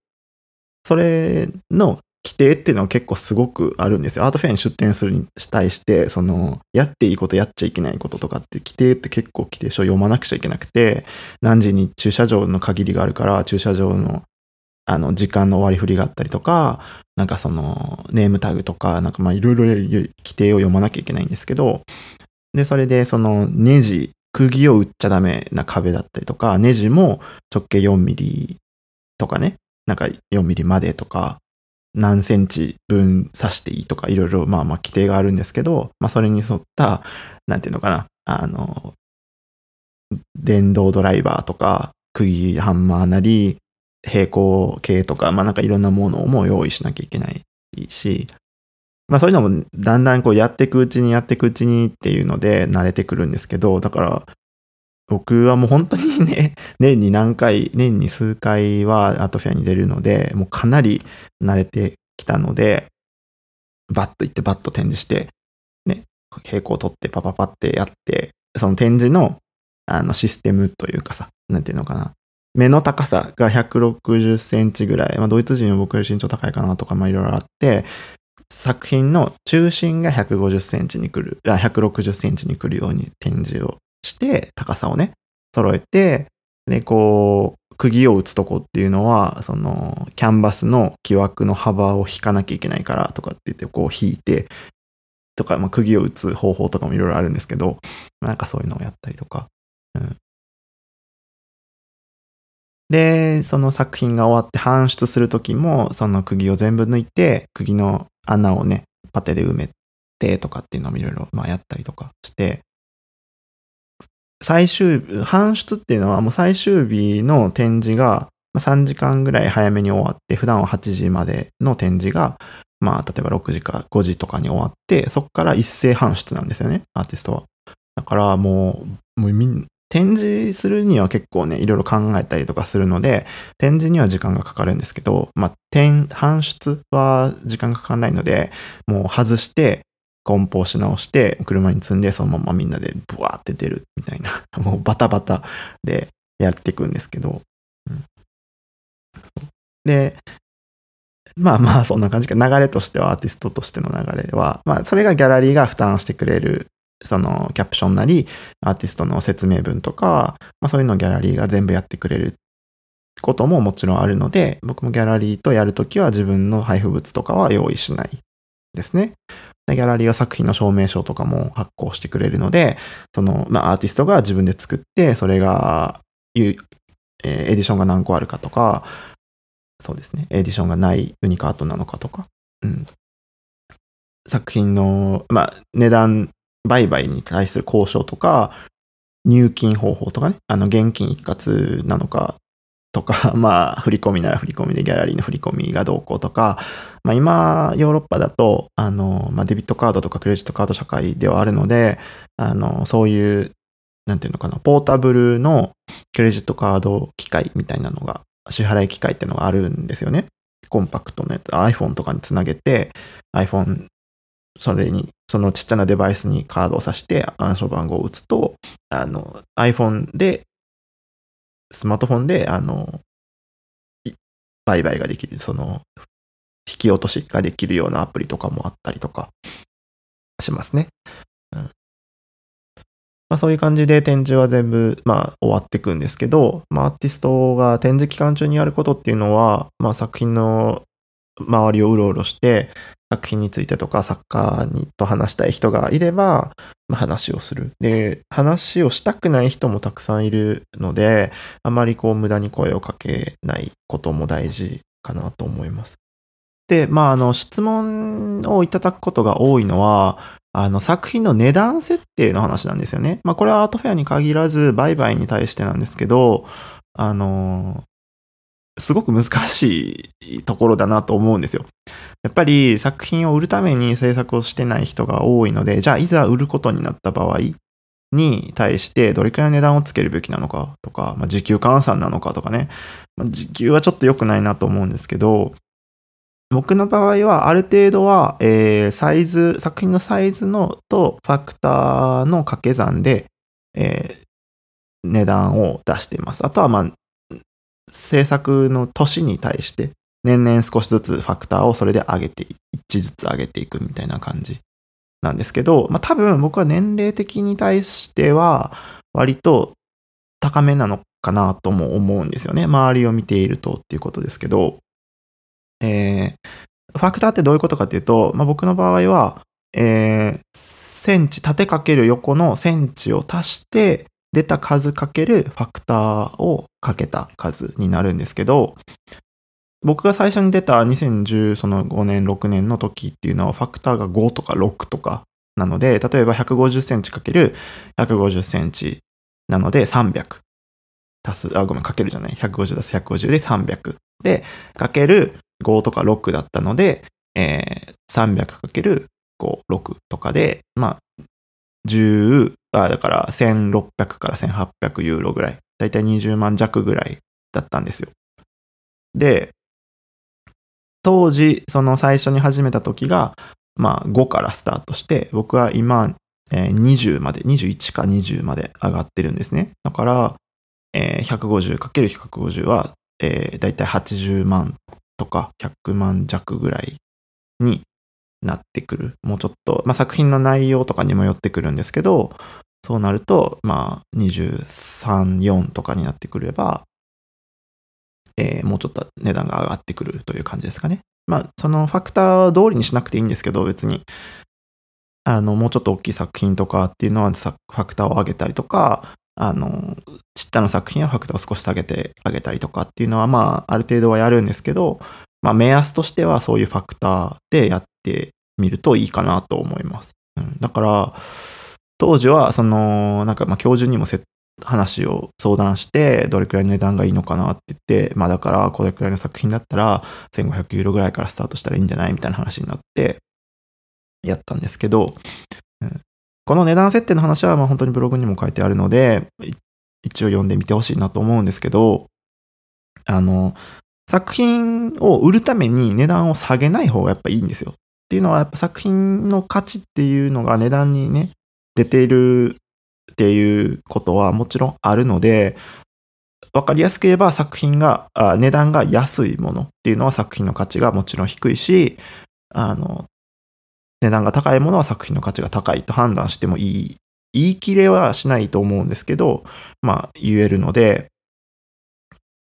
それの規定っていうのは結構すごくあるんですよ。アートフェアに出展するに対して、その、やっていいこと、やっちゃいけないこととかって規定って結構規定書読まなくちゃいけなくて、何時に駐車場の限りがあるから、駐車場のあの、時間の終わり振りがあったりとか、なんかその、ネームタグとか、なんかまあいろいろ規定を読まなきゃいけないんですけど、で、それでそのネジ、釘を打っちゃダメな壁だったりとか、ネジも直径4ミリとかね、なんか4ミリまでとか、何センチ分刺していいとか、いろいろまあまあ規定があるんですけど、まあそれに沿った、なんていうのかな、あの、電動ドライバーとか、釘ハンマーなり、平行形とか、まあなんかいろんなものも用意しなきゃいけないし、まあそういうのもだんだんこうやっていくうちにやっていくうちにっていうので慣れてくるんですけど、だから僕はもう本当にね、年に何回、年に数回はアートフェアに出るので、もうかなり慣れてきたので、バッと行ってバッと展示して、ね、平行を取ってパパパってやって、その展示のあのシステムというかさ、なんていうのかな、目の高さが160センチぐらい、まあ、ドイツ人は僕より身長高いかなとか、まあいろいろあって、作品の中心が150センチに来る、あ160センチに来るように展示をして、高さをね、揃えて、で、こう、釘を打つとこっていうのは、その、キャンバスの木枠の幅を引かなきゃいけないからとかって言って、こう引いて、とか、まあ、釘を打つ方法とかもいろいろあるんですけど、なんかそういうのをやったりとか、うん、で、その作品が終わって搬出するときも、その釘を全部抜いて、釘の穴をね、パテで埋めてとかっていうのもいろいろまあやったりとかして、最終日、搬出っていうのはもう最終日の展示が3時間ぐらい早めに終わって、普段は8時までの展示が、まあ例えば6時か5時とかに終わって、そこから一斉搬出なんですよね、アーティストは。だからもう、もうみん展示するには結構ね、いろいろ考えたりとかするので、展示には時間がかかるんですけど、まあ、搬出は時間がかかんないので、もう外して、梱包し直して、車に積んで、そのままみんなでブワーって出るみたいな、もうバタバタでやっていくんですけど、うん、で、まあまあそんな感じか、流れとしてはアーティストとしての流れは、まあそれがギャラリーが負担してくれるそのキャプションなり、アーティストの説明文とか、まあ、そういうのをギャラリーが全部やってくれる。ことももちろんあるので、僕もギャラリーとやるときは自分の配布物とかは用意しないですね。ギャラリーは作品の証明書とかも発行してくれるので、その、まあ、アーティストが自分で作って、それが、えー、エディションが何個あるかとか、そうですね、エディションがないユニカートなのかとか、うん、作品の、まあ、値段売買に対する交渉とか、入金方法とかね、あの、現金一括なのかとか、まあ、振り込みなら振り込みでギャラリーの振り込みがどうこうとか、まあ、今、ヨーロッパだと、あの、まあ、デビットカードとかクレジットカード社会ではあるので、あの、そういう、なんていうのかな、ポータブルのクレジットカード機械みたいなのが、支払い機械っていうのがあるんですよね。コンパクトのやつ、iPhone とかにつなげて、iPhone それに、そのちっちゃなデバイスにカードを挿して暗証番号を打つと、あの、iPhone で、スマートフォンで、あの、売買ができる、その、引き落としができるようなアプリとかもあったりとかしますね。うん。まあそういう感じで展示は全部、まあ終わっていくんですけど、まあアーティストが展示期間中にやることっていうのは、まあ作品の周りをうろうろして、作品についてとかサッカーにと話したい人がいれば、まあ、話をする。で、話をしたくない人もたくさんいるので、あまりこう無駄に声をかけないことも大事かなと思います。で、まあ、あの、質問をいただくことが多いのは、あの、作品の値段設定の話なんですよね。まあ、これはアートフェアに限らず、売買に対してなんですけど、あの、すごく難しいところだなと思うんですよ。やっぱり作品を売るために制作をしてない人が多いので、じゃあいざ売ることになった場合に対してどれくらい値段をつけるべきなのかとか、まあ、時給換算なのかとかね、まあ、時給はちょっと良くないなと思うんですけど、僕の場合はある程度は、えー、サイズ、作品のサイズのとファクターの掛け算で、えー、値段を出しています。あとは、まあ、制作の年に対して年々少しずつファクターをそれで上げて、1ずつ上げていくみたいな感じなんですけど、まあ多分僕は年齢的に対しては割と高めなのかなとも思うんですよね。周りを見ているとっていうことですけど、えー、ファクターってどういうことかっていうと、まあ、僕の場合は、えー、センチ、縦かける横のセンチを足して、出た数かけるファクターをかけた数になるんですけど、僕が最初に出た2015年、6年の時っていうのはファクターが5とか6とかなので、例えば150センチかける150センチなので300足す、あ、ごめん、かけるじゃない。150足す150で300。で、かける5とか6だったので、えー、300かける5、6とかで、まあ、10、あ、だから1600から1800ユーロぐらい。だいたい20万弱ぐらいだったんですよ。で、当時、その最初に始めた時が、まあ5からスタートして、僕は今、えー、20まで、21か20まで上がってるんですね。だから、えー、150×150 は、えー、だいたい80万とか100万弱ぐらいになってくる。もうちょっと、まあ、作品の内容とかにもよってくるんですけど、そうなると、まあ、23、4とかになってくれば、えー、もうちょっと値段が上がってくるという感じですかね。まあ、そのファクター通りにしなくていいんですけど、別に、あの、もうちょっと大きい作品とかっていうのは、ファクターを上げたりとか、あの、ちっちゃな作品はファクターを少し下げてあげたりとかっていうのは、まあ、ある程度はやるんですけど、まあ、目安としてはそういうファクターでやってみるといいかなと思います。うん、だから、当時は、その、なんか、まあ、教授にも話を相談して、どれくらいの値段がいいのかなって言って、まあ、だから、これくらいの作品だったら、1500ユーロぐらいからスタートしたらいいんじゃないみたいな話になって、やったんですけど、この値段設定の話はま本当にブログにも書いてあるので、一応読んでみてほしいなと思うんですけど、あの、作品を売るために値段を下げない方がやっぱいいんですよ。っていうのはやっぱ作品の価値っていうのが値段にね、出ているっていうことはもちろんあるので、わかりやすく言えば作品が、値段が安いものっていうのは作品の価値がもちろん低いし、あの、値段が高いものは作品の価値が高いと判断してもいい。言い切れはしないと思うんですけど、まあ言えるので、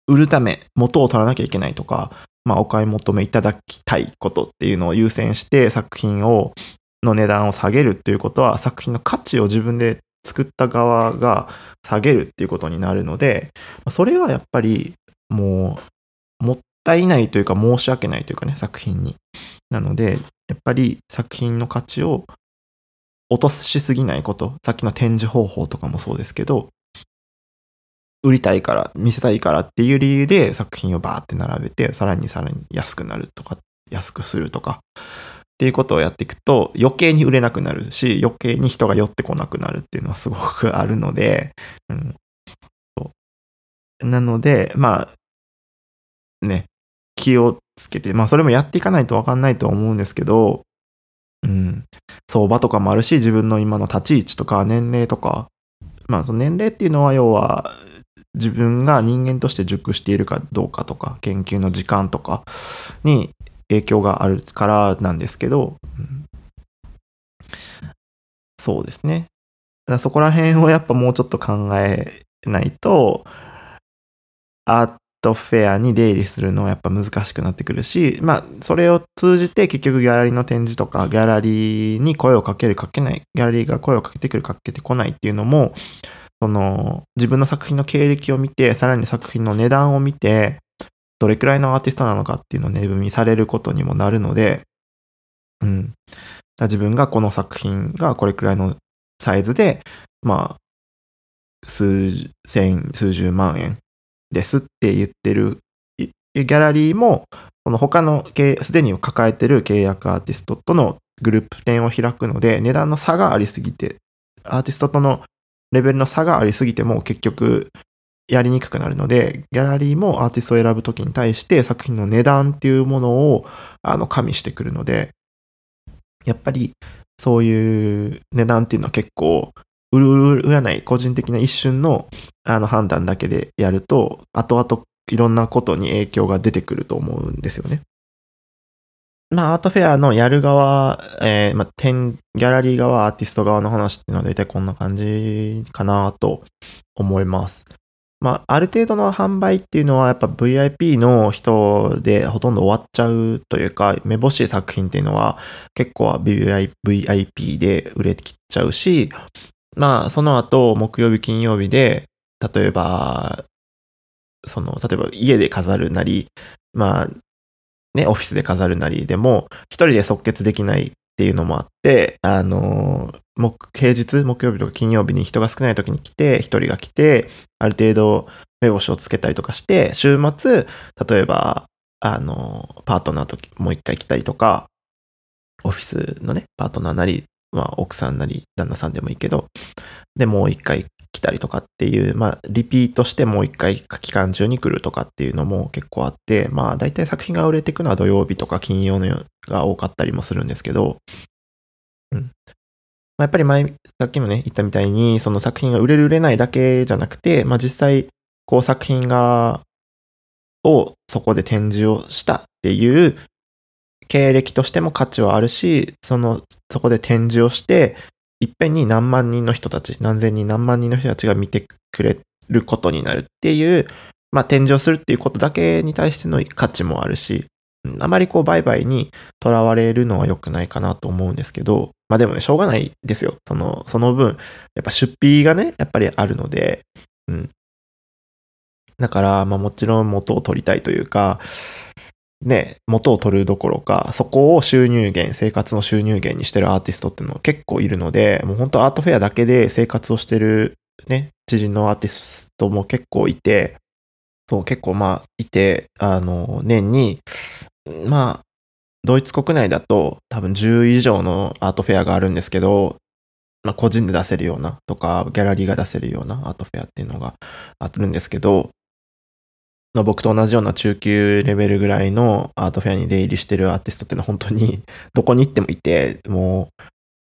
売るため元を取らなきゃいけないとか、まあお買い求めいただきたいことっていうのを優先して作品を、の値段を下げるっていうことは作品の価値を自分で作った側が下げるっていうことになるので、それはやっぱりもうもったいないというか申し訳ないというかね、作品に。なので、やっぱり作品の価値を落としすぎないこと、さっきの展示方法とかもそうですけど、売りたいから、見せたいからっていう理由で作品をバーって並べて、さらにさらに安くなるとか、安くするとか、っていうことをやっていくと余計に売れなくなるし、余計に人が寄ってこなくなるっていうのはすごくあるので、うん、なので、まあ、ね、気をつけて、まあそれもやっていかないとわかんないと思うんですけど、うん、相場とかもあるし、自分の今の立ち位置とか年齢とか、まあその年齢っていうのは要は自分が人間として熟しているかどうかとか、研究の時間とかに影響があるからなんですけど、うん、そうですね。だからそこら辺をやっぱもうちょっと考えないと、あトフェアに出入りするのはやっぱ難しくなってくるし、まあ、それを通じて結局ギャラリーの展示とか、ギャラリーに声をかけるかけない、ギャラリーが声をかけてくるかけてこないっていうのも、その、自分の作品の経歴を見て、さらに作品の値段を見て、どれくらいのアーティストなのかっていうのを値踏みされることにもなるので、うん。自分がこの作品がこれくらいのサイズで、まあ、数千、数十万円ですって言ってるギャラリーも、その他のすでに抱えてる契約アーティストとのグループ展を開くので、値段の差がありすぎて、アーティストとのレベルの差がありすぎても結局やりにくくなるので、ギャラリーもアーティストを選ぶときに対して作品の値段っていうものをあの加味してくるので、やっぱりそういう値段っていうのは結構売る売らない個人的な一瞬のあの判断だけでやると後々いろんなことに影響が出てくると思うんですよね。まあ、アートフェアのやる側、えー、まあ、ギャラリー側、アーティスト側の話っていうのは大体こんな感じかなと思います。まあ、ある程度の販売っていうのはやっぱ VIP の人でほとんど終わっちゃうというか、めぼしい作品っていうのは結構 VIP で売れてきちゃうし、まあ、その後、木曜日、金曜日で、例えば、その、例えば家で飾るなり、まあ、ね、オフィスで飾るなりでも、一人で即決できないっていうのもあって、あの、平日、木曜日とか金曜日に人が少ない時に来て、一人が来て、ある程度目星をつけたりとかして、週末、例えば、あの、パートナーともう一回来たりとか、オフィスのね、パートナーなり、まあ、奥さんなり、旦那さんでもいいけど、で、もう一回来たりとかっていう、まあ、リピートしてもう一回期間中に来るとかっていうのも結構あって、まあ、大体作品が売れていくのは土曜日とか金曜のが多かったりもするんですけど、うん。まあ、やっぱり前、さっきもね、言ったみたいに、その作品が売れる売れないだけじゃなくて、まあ、実際、こう作品が、をそこで展示をしたっていう経歴としても価値はあるし、その、そこで展示をして、いっぺんに何万人の人たち、何千人何万人の人たちが見てくれることになるっていう、まあ、展示をするっていうことだけに対しての価値もあるし、あまりこう売買にとらわれるのは良くないかなと思うんですけど、まあでもね、しょうがないですよ。その、その分、やっぱ出費がね、やっぱりあるので、うん。だから、まあもちろん元を取りたいというか、ね、元を取るどころか、そこを収入源、生活の収入源にしてるアーティストっていうのは結構いるので、もう本当アートフェアだけで生活をしてるね、知人のアーティストも結構いて、そう、結構まあ、いて、あの、年に、まあ、ドイツ国内だと多分10以上のアートフェアがあるんですけど、まあ、個人で出せるようなとか、ギャラリーが出せるようなアートフェアっていうのがあるんですけど、まあ、僕と同じような中級レベルぐらいのアートフェアに出入りしてるアーティストっていうのは本当に どこに行ってもいて、もう、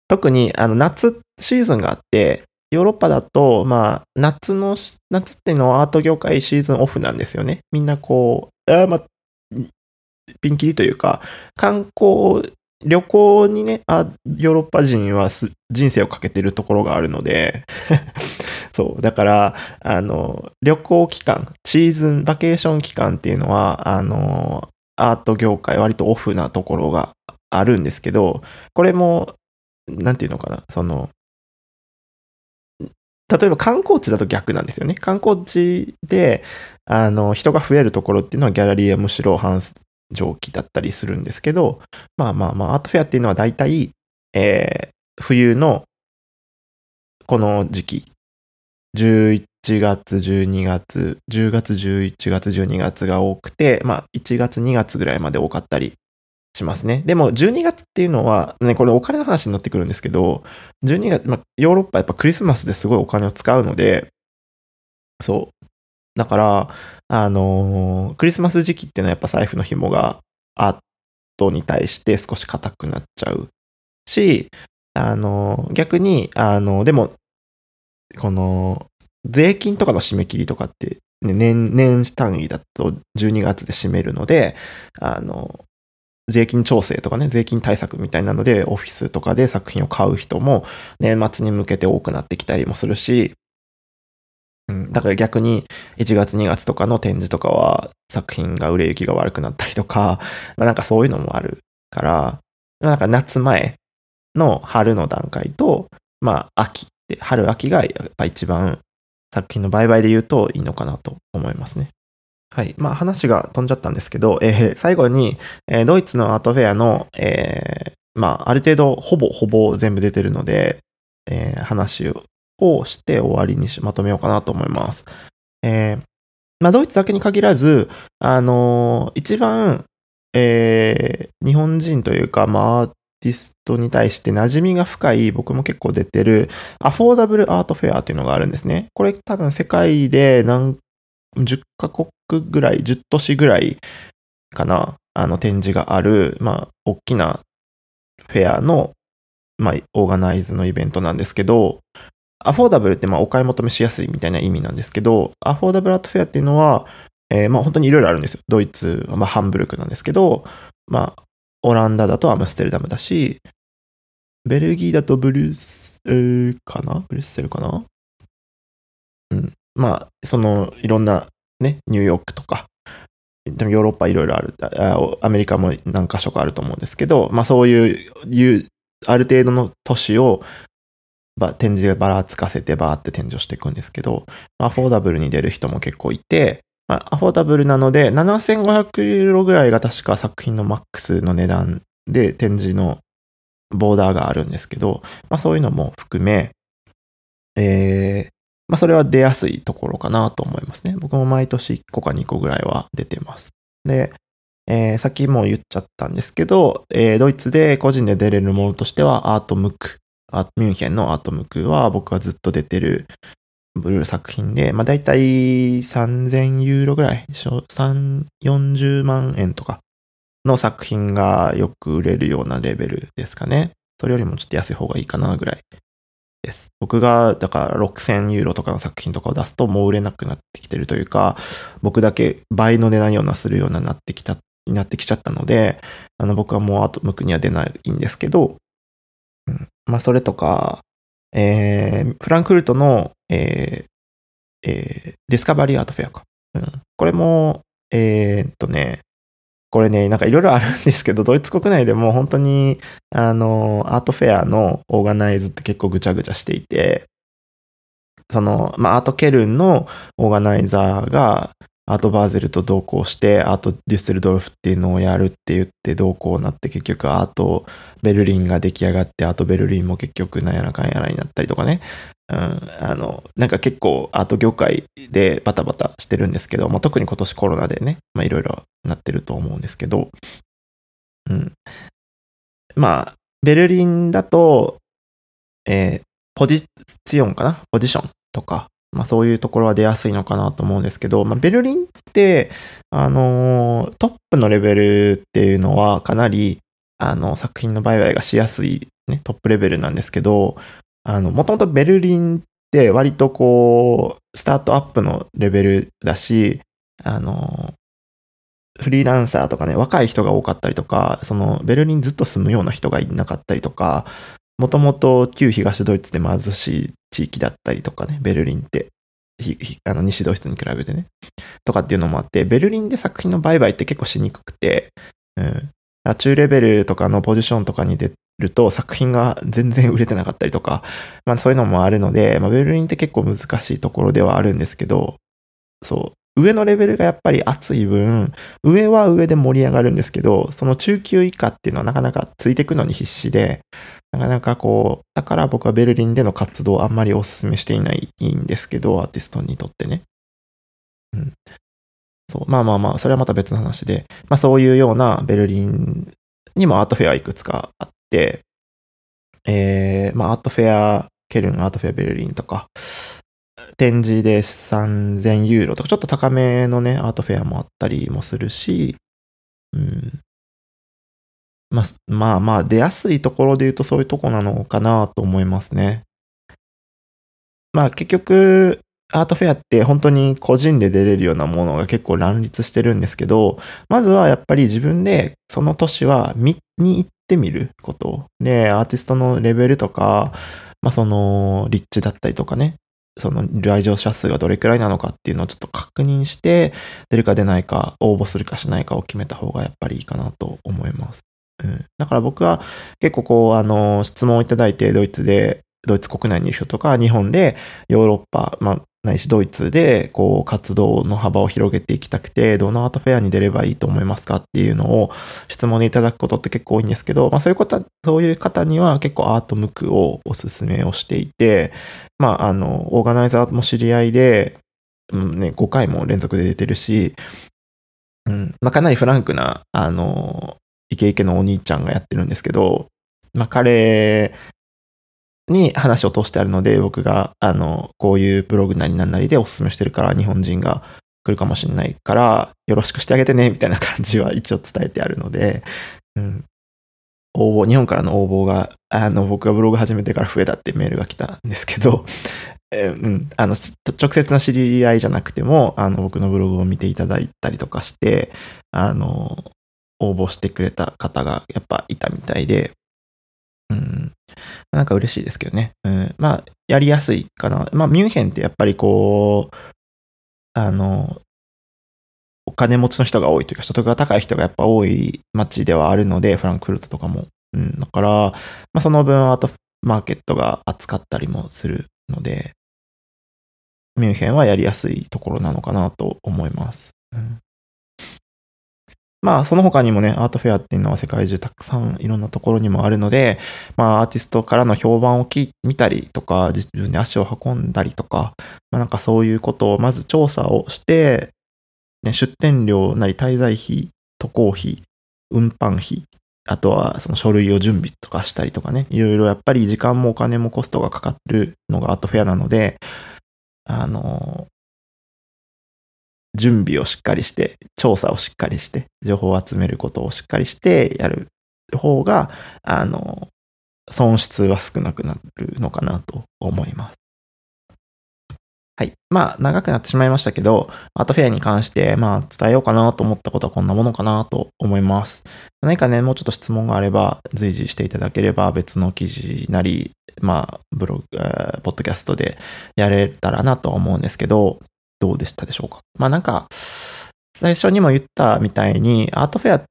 特にあの夏シーズンがあって、ヨーロッパだと、まあ、夏の、夏っていうのはアート業界シーズンオフなんですよね。みんなこう、ああま、ピンキリというか、観光、旅行にね、あヨーロッパ人は人生をかけてるところがあるので そう、だから、あの、旅行期間、シーズン、バケーション期間っていうのは、あの、アート業界割とオフなところがあるんですけど、これも、なんていうのかな、その、例えば観光地だと逆なんですよね。観光地で、あの、人が増えるところっていうのはギャラリーはむしろ半蒸気だったりするんですけど、まあまあまあ、アートフェアっていうのは大体、えー、冬のこの時期、11月、12月、10月、11月、12月が多くて、まあ1月、2月ぐらいまで多かったりしますね。でも12月っていうのは、ね、これお金の話になってくるんですけど、12月、まあ、ヨーロッパやっぱクリスマスですごいお金を使うので、そう。だから、あのー、クリスマス時期っていうのはやっぱ財布の紐がアートに対して少し硬くなっちゃうし、あのー、逆に、あのー、でも、この、税金とかの締め切りとかって、ね、年、年単位だと12月で締めるので、あの、税金調整とかね、税金対策みたいなので、オフィスとかで作品を買う人も年末に向けて多くなってきたりもするし、うん、だから逆に1月2月とかの展示とかは作品が売れ行きが悪くなったりとか、まあ、なんかそういうのもあるから、なんか夏前の春の段階と、まあ秋って春秋がやっぱ一番作品の売買で言うといいのかなと思いますね。はい。まあ話が飛んじゃったんですけど、えー、最後に、えー、ドイツのアートフェアの、えー、まあある程度ほぼほぼ全部出てるので、えー、話ををして終わりにまとめようかなと思います。えー、まあ、ドイツだけに限らず、あのー、一番、えー、日本人というか、まあ、アーティストに対して馴染みが深い、僕も結構出てる、アフォーダブルアートフェアっていうのがあるんですね。これ多分世界で何、10カ国ぐらい、10都市ぐらいかな、あの展示がある、まあ、大きなフェアの、まあ、オーガナイズのイベントなんですけど、アフォーダブルってまあお買い求めしやすいみたいな意味なんですけど、アフォーダブルアートフェアっていうのは、えー、まあ本当にいろいろあるんですよ。ドイツはまあハンブルクなんですけど、まあオランダだとアムステルダムだし、ベルギーだとブルース、えー、かな？ブルッセルかな？うん。まあ、その、いろんなね、ニューヨークとか、でもヨーロッパいろいろあるアメリカも何か所かあると思うんですけど、まあそういういうある程度の都市を展示でばらつかせてバーって展示をしていくんですけど、アフォーダブルに出る人も結構いて、アフォーダブルなので7500ユーロぐらいが確か作品のマックスの値段で展示のボーダーがあるんですけど、まあ、そういうのも含め、えー、まあ、それは出やすいところかなと思いますね。僕も毎年1個か2個ぐらいは出てます。で、えー、さっきも言っちゃったんですけど、えー、ドイツで個人で出れるものとしては、アートムック、ミュンヘンのアトムクは僕がずっと出てるブルー作品で、まあ大体3000ユーロぐらい、3、40万円とかの作品がよく売れるようなレベルですかね。それよりもちょっと安い方がいいかなぐらいです。僕が、だから6000ユーロとかの作品とかを出すともう売れなくなってきてるというか、僕だけ倍の値段ようなするようななってきた、なってきちゃったので、あの僕はもうあと向くには出ないんですけど、うん、まあそれとか、えー、フランクフルトの、えーえー、 Discovery Art Fair か。うん、これも、えー、っとね、これね、なんかいろいろあるんですけど、ドイツ国内でも本当に、あの、アートフェアのオーガナイズって結構ぐちゃぐちゃしていて、その、まあ、アートケルンのオーガナイザーが、アートバーゼルと同行して、アートデュッセルドルフっていうのをやるって言って同行になって結局アートベルリンが出来上がって、アートベルリンも結局なんやらかんやらになったりとかね。うん、あの、なんか結構アート業界でバタバタしてるんですけど、まあ、特に今年コロナでね、まあいろいろなってると思うんですけど、うん。まあ、ベルリンだと、えー、ポジションかな？ポジションとか、まあそういうところは出やすいのかなと思うんですけど、まあベルリンって、あの、トップのレベルっていうのはかなり、あの、作品の売買がしやすい、ね、トップレベルなんですけど、あの、もともとベルリンって割とこう、スタートアップのレベルだし、あの、フリーランサーとかね、若い人が多かったりとか、そのベルリンずっと住むような人がいなかったりとか、もともと旧東ドイツで貧しい地域だったりとかね、ベルリンって、あの西ドイツに比べてね、とかっていうのもあって、ベルリンで作品の売買って結構しにくくて、うん、中レベルとかのポジションとかに出ると作品が全然売れてなかったりとか、まあそういうのもあるので、まあ、ベルリンって結構難しいところではあるんですけど、そう、上のレベルがやっぱり熱い分、上は上で盛り上がるんですけど、その中級以下っていうのはなかなかついていくのに必死で、なかなかこう、だから僕はベルリンでの活動をあんまりお勧めしていないんですけど、アーティストにとってね。うん。そう。まあまあまあ、それはまた別の話で、まあそういうようなベルリンにもアートフェアいくつかあって、えー、まあアートフェア、ケルンアートフェアベルリンとか、展示で3000ユーロとか、ちょっと高めのね、アートフェアもあったりもするし、うん。まあ、まあまあ、出やすいところで言うとそういうとこなのかなと思いますね。まあ結局、アートフェアって本当に個人で出れるようなものが結構乱立してるんですけど、まずはやっぱり自分でその年は見に行ってみること。で、アーティストのレベルとか、まあその立地だったりとかね、その来場者数がどれくらいなのかっていうのをちょっと確認して、出るか出ないか、応募するかしないかを決めた方がやっぱりいいかなと思います。うん、だから僕は結構こう、あの、質問をいただいてドイツでドイツ国内にいる人とか、日本でヨーロッパ、まあ、ないしドイツでこう活動の幅を広げていきたくて、どのアートフェアに出ればいいと思いますかっていうのを質問でいただくことって結構多いんですけど、まあそういうこと、そういう方には結構アートムクをおすすめをしていて、まああの、オーガナイザーも知り合いで、うんね、5回も連続で出てるし、うん、まあかなりフランクな、あの、イケイケのお兄ちゃんがやってるんですけど、まあ彼に話を通してあるので、僕が、あの、こういうブログなりなんなりでおすすめしてるから日本人が来るかもしれないから、よろしくしてあげてね、みたいな感じは一応伝えてあるので、うん。応募、日本からの応募が、あの、僕がブログ始めてから増えたってメールが来たんですけど、え、うん、あの、直接の知り合いじゃなくても、あの、僕のブログを見ていただいたりとかして、あの、応募してくれた方がやっぱいたみたいで、うん、なんか嬉しいですけどね。うん、まあ、やりやすいかな。まあ、ミュンヘンってやっぱりこう、あの、お金持ちの人が多いというか、所得が高い人がやっぱ多い街ではあるので、フランクフルトとかも。うん、だから、まあ、その分、あと、マーケットが扱ったりもするので、ミュンヘンはやりやすいところなのかなと思います。うんまあ、その他にもね、アートフェアっていうのは世界中たくさんいろんなところにもあるので、まあ、アーティストからの評判を聞見たりとか、自分で足を運んだりとか、まあ、なんかそういうことをまず調査をして、ね、出店料なり滞在費、渡航費、運搬費、あとはその書類を準備とかしたりとかね、いろいろやっぱり時間もお金もコストがかかってるのがアートフェアなので、あの、準備をしっかりして、調査をしっかりして、情報を集めることをしっかりしてやる方が、あの、損失は少なくなるのかなと思います。はい。まあ、長くなってしまいましたけど、アートフェアに関して、まあ、伝えようかなと思ったことはこんなものかなと思います。何かね、もうちょっと質問があれば、随時していただければ、別の記事なり、まあ、ブログ、ポッドキャストでやれたらなと思うんですけど、どうでしたでしょうか？まあなんか、最初にも言ったみたいに、アートフェア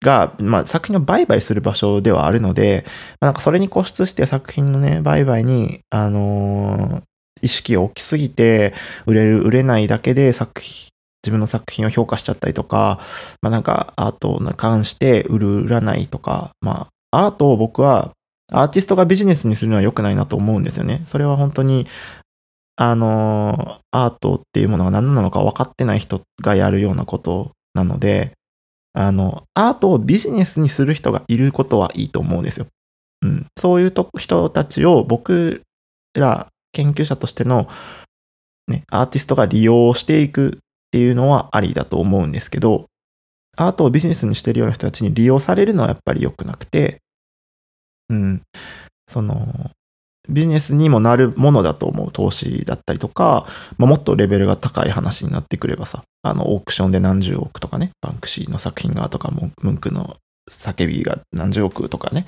が、まあ、作品を売買する場所ではあるので、まあ、なんかそれに固執して作品のね、売買に、あのー、意識を置きすぎて、売れる、売れないだけで作品、自分の作品を評価しちゃったりとか、まあなんかアートに関して売る、売らないとか、まあアートを僕はアーティストがビジネスにするのは良くないなと思うんですよね。それは本当にあの、アートっていうものが何なのか分かってない人がやるようなことなので、あの、アートをビジネスにする人がいることはいいと思うんですよ。うん。そういう人たちを僕ら研究者としての、ね、アーティストが利用していくっていうのはありだと思うんですけど、アートをビジネスにしてるような人たちに利用されるのはやっぱり良くなくて、うん。その、ビジネスにもなるものだと思う投資だったりとか、もっとレベルが高い話になってくればさ、あの、オークションで何十億とかね、バンクシーの作品がとか、ムンクの叫びが何十億とかね、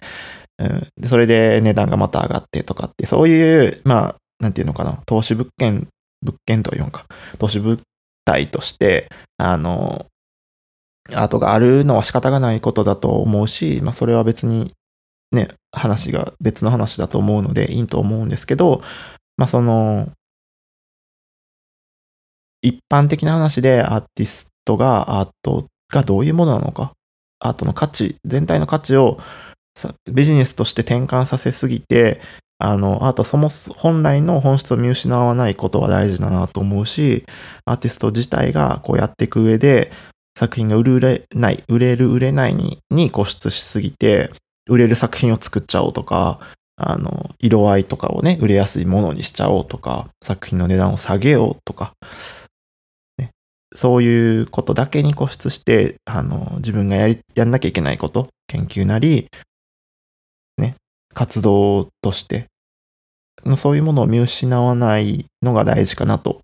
うん、それで値段がまた上がってとかって、そういう、まあ、なんていうのかな、投資物件、物件というのか、投資物体として、あの、アートがあるのは仕方がないことだと思うし、まあ、それは別にね、話が別の話だと思うのでいいと思うんですけど、まあその、一般的な話でアーティストがアートがどういうものなのか、アートの価値、全体の価値をビジネスとして転換させすぎて、あの、アートそも本来の本質を見失わないことは大事だなと思うし、アーティスト自体がこうやっていく上で、作品が売れない、売れる売れないにに固執しすぎて、売れる作品を作っちゃおうとか、あの、色合いとかをね、売れやすいものにしちゃおうとか、作品の値段を下げようとか、ね、そういうことだけに固執して、あの、自分がやり、やんなきゃいけないこと、研究なり、ね、活動として、のそういうものを見失わないのが大事かなと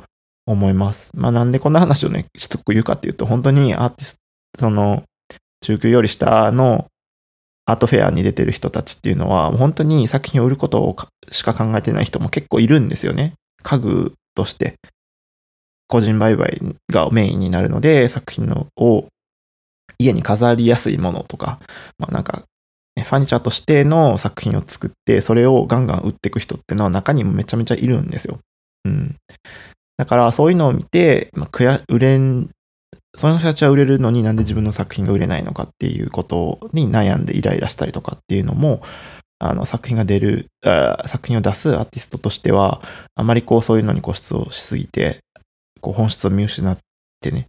思います。まあなんでこんな話をね、しつこく言うかっていうと、本当にアーティスト、その、中級より下のアートフェアに出てる人たちっていうのは、本当に作品を売ることをしか考えてない人も結構いるんですよね。家具として、個人売買がメインになるので、作品のを家に飾りやすいものとか、まあなんか、ファニチャーとしての作品を作って、それをガンガン売っていく人っていうのは中にもめちゃめちゃいるんですよ。うん。だからそういうのを見て、まあ、売れんその人たちは売れるのになんで自分の作品が売れないのかっていうことに悩んでイライラしたりとかっていうのも、あの作品が出る、作品を出すアーティストとしては、あまりこうそういうのに固執をしすぎて、こう本質を見失ってね、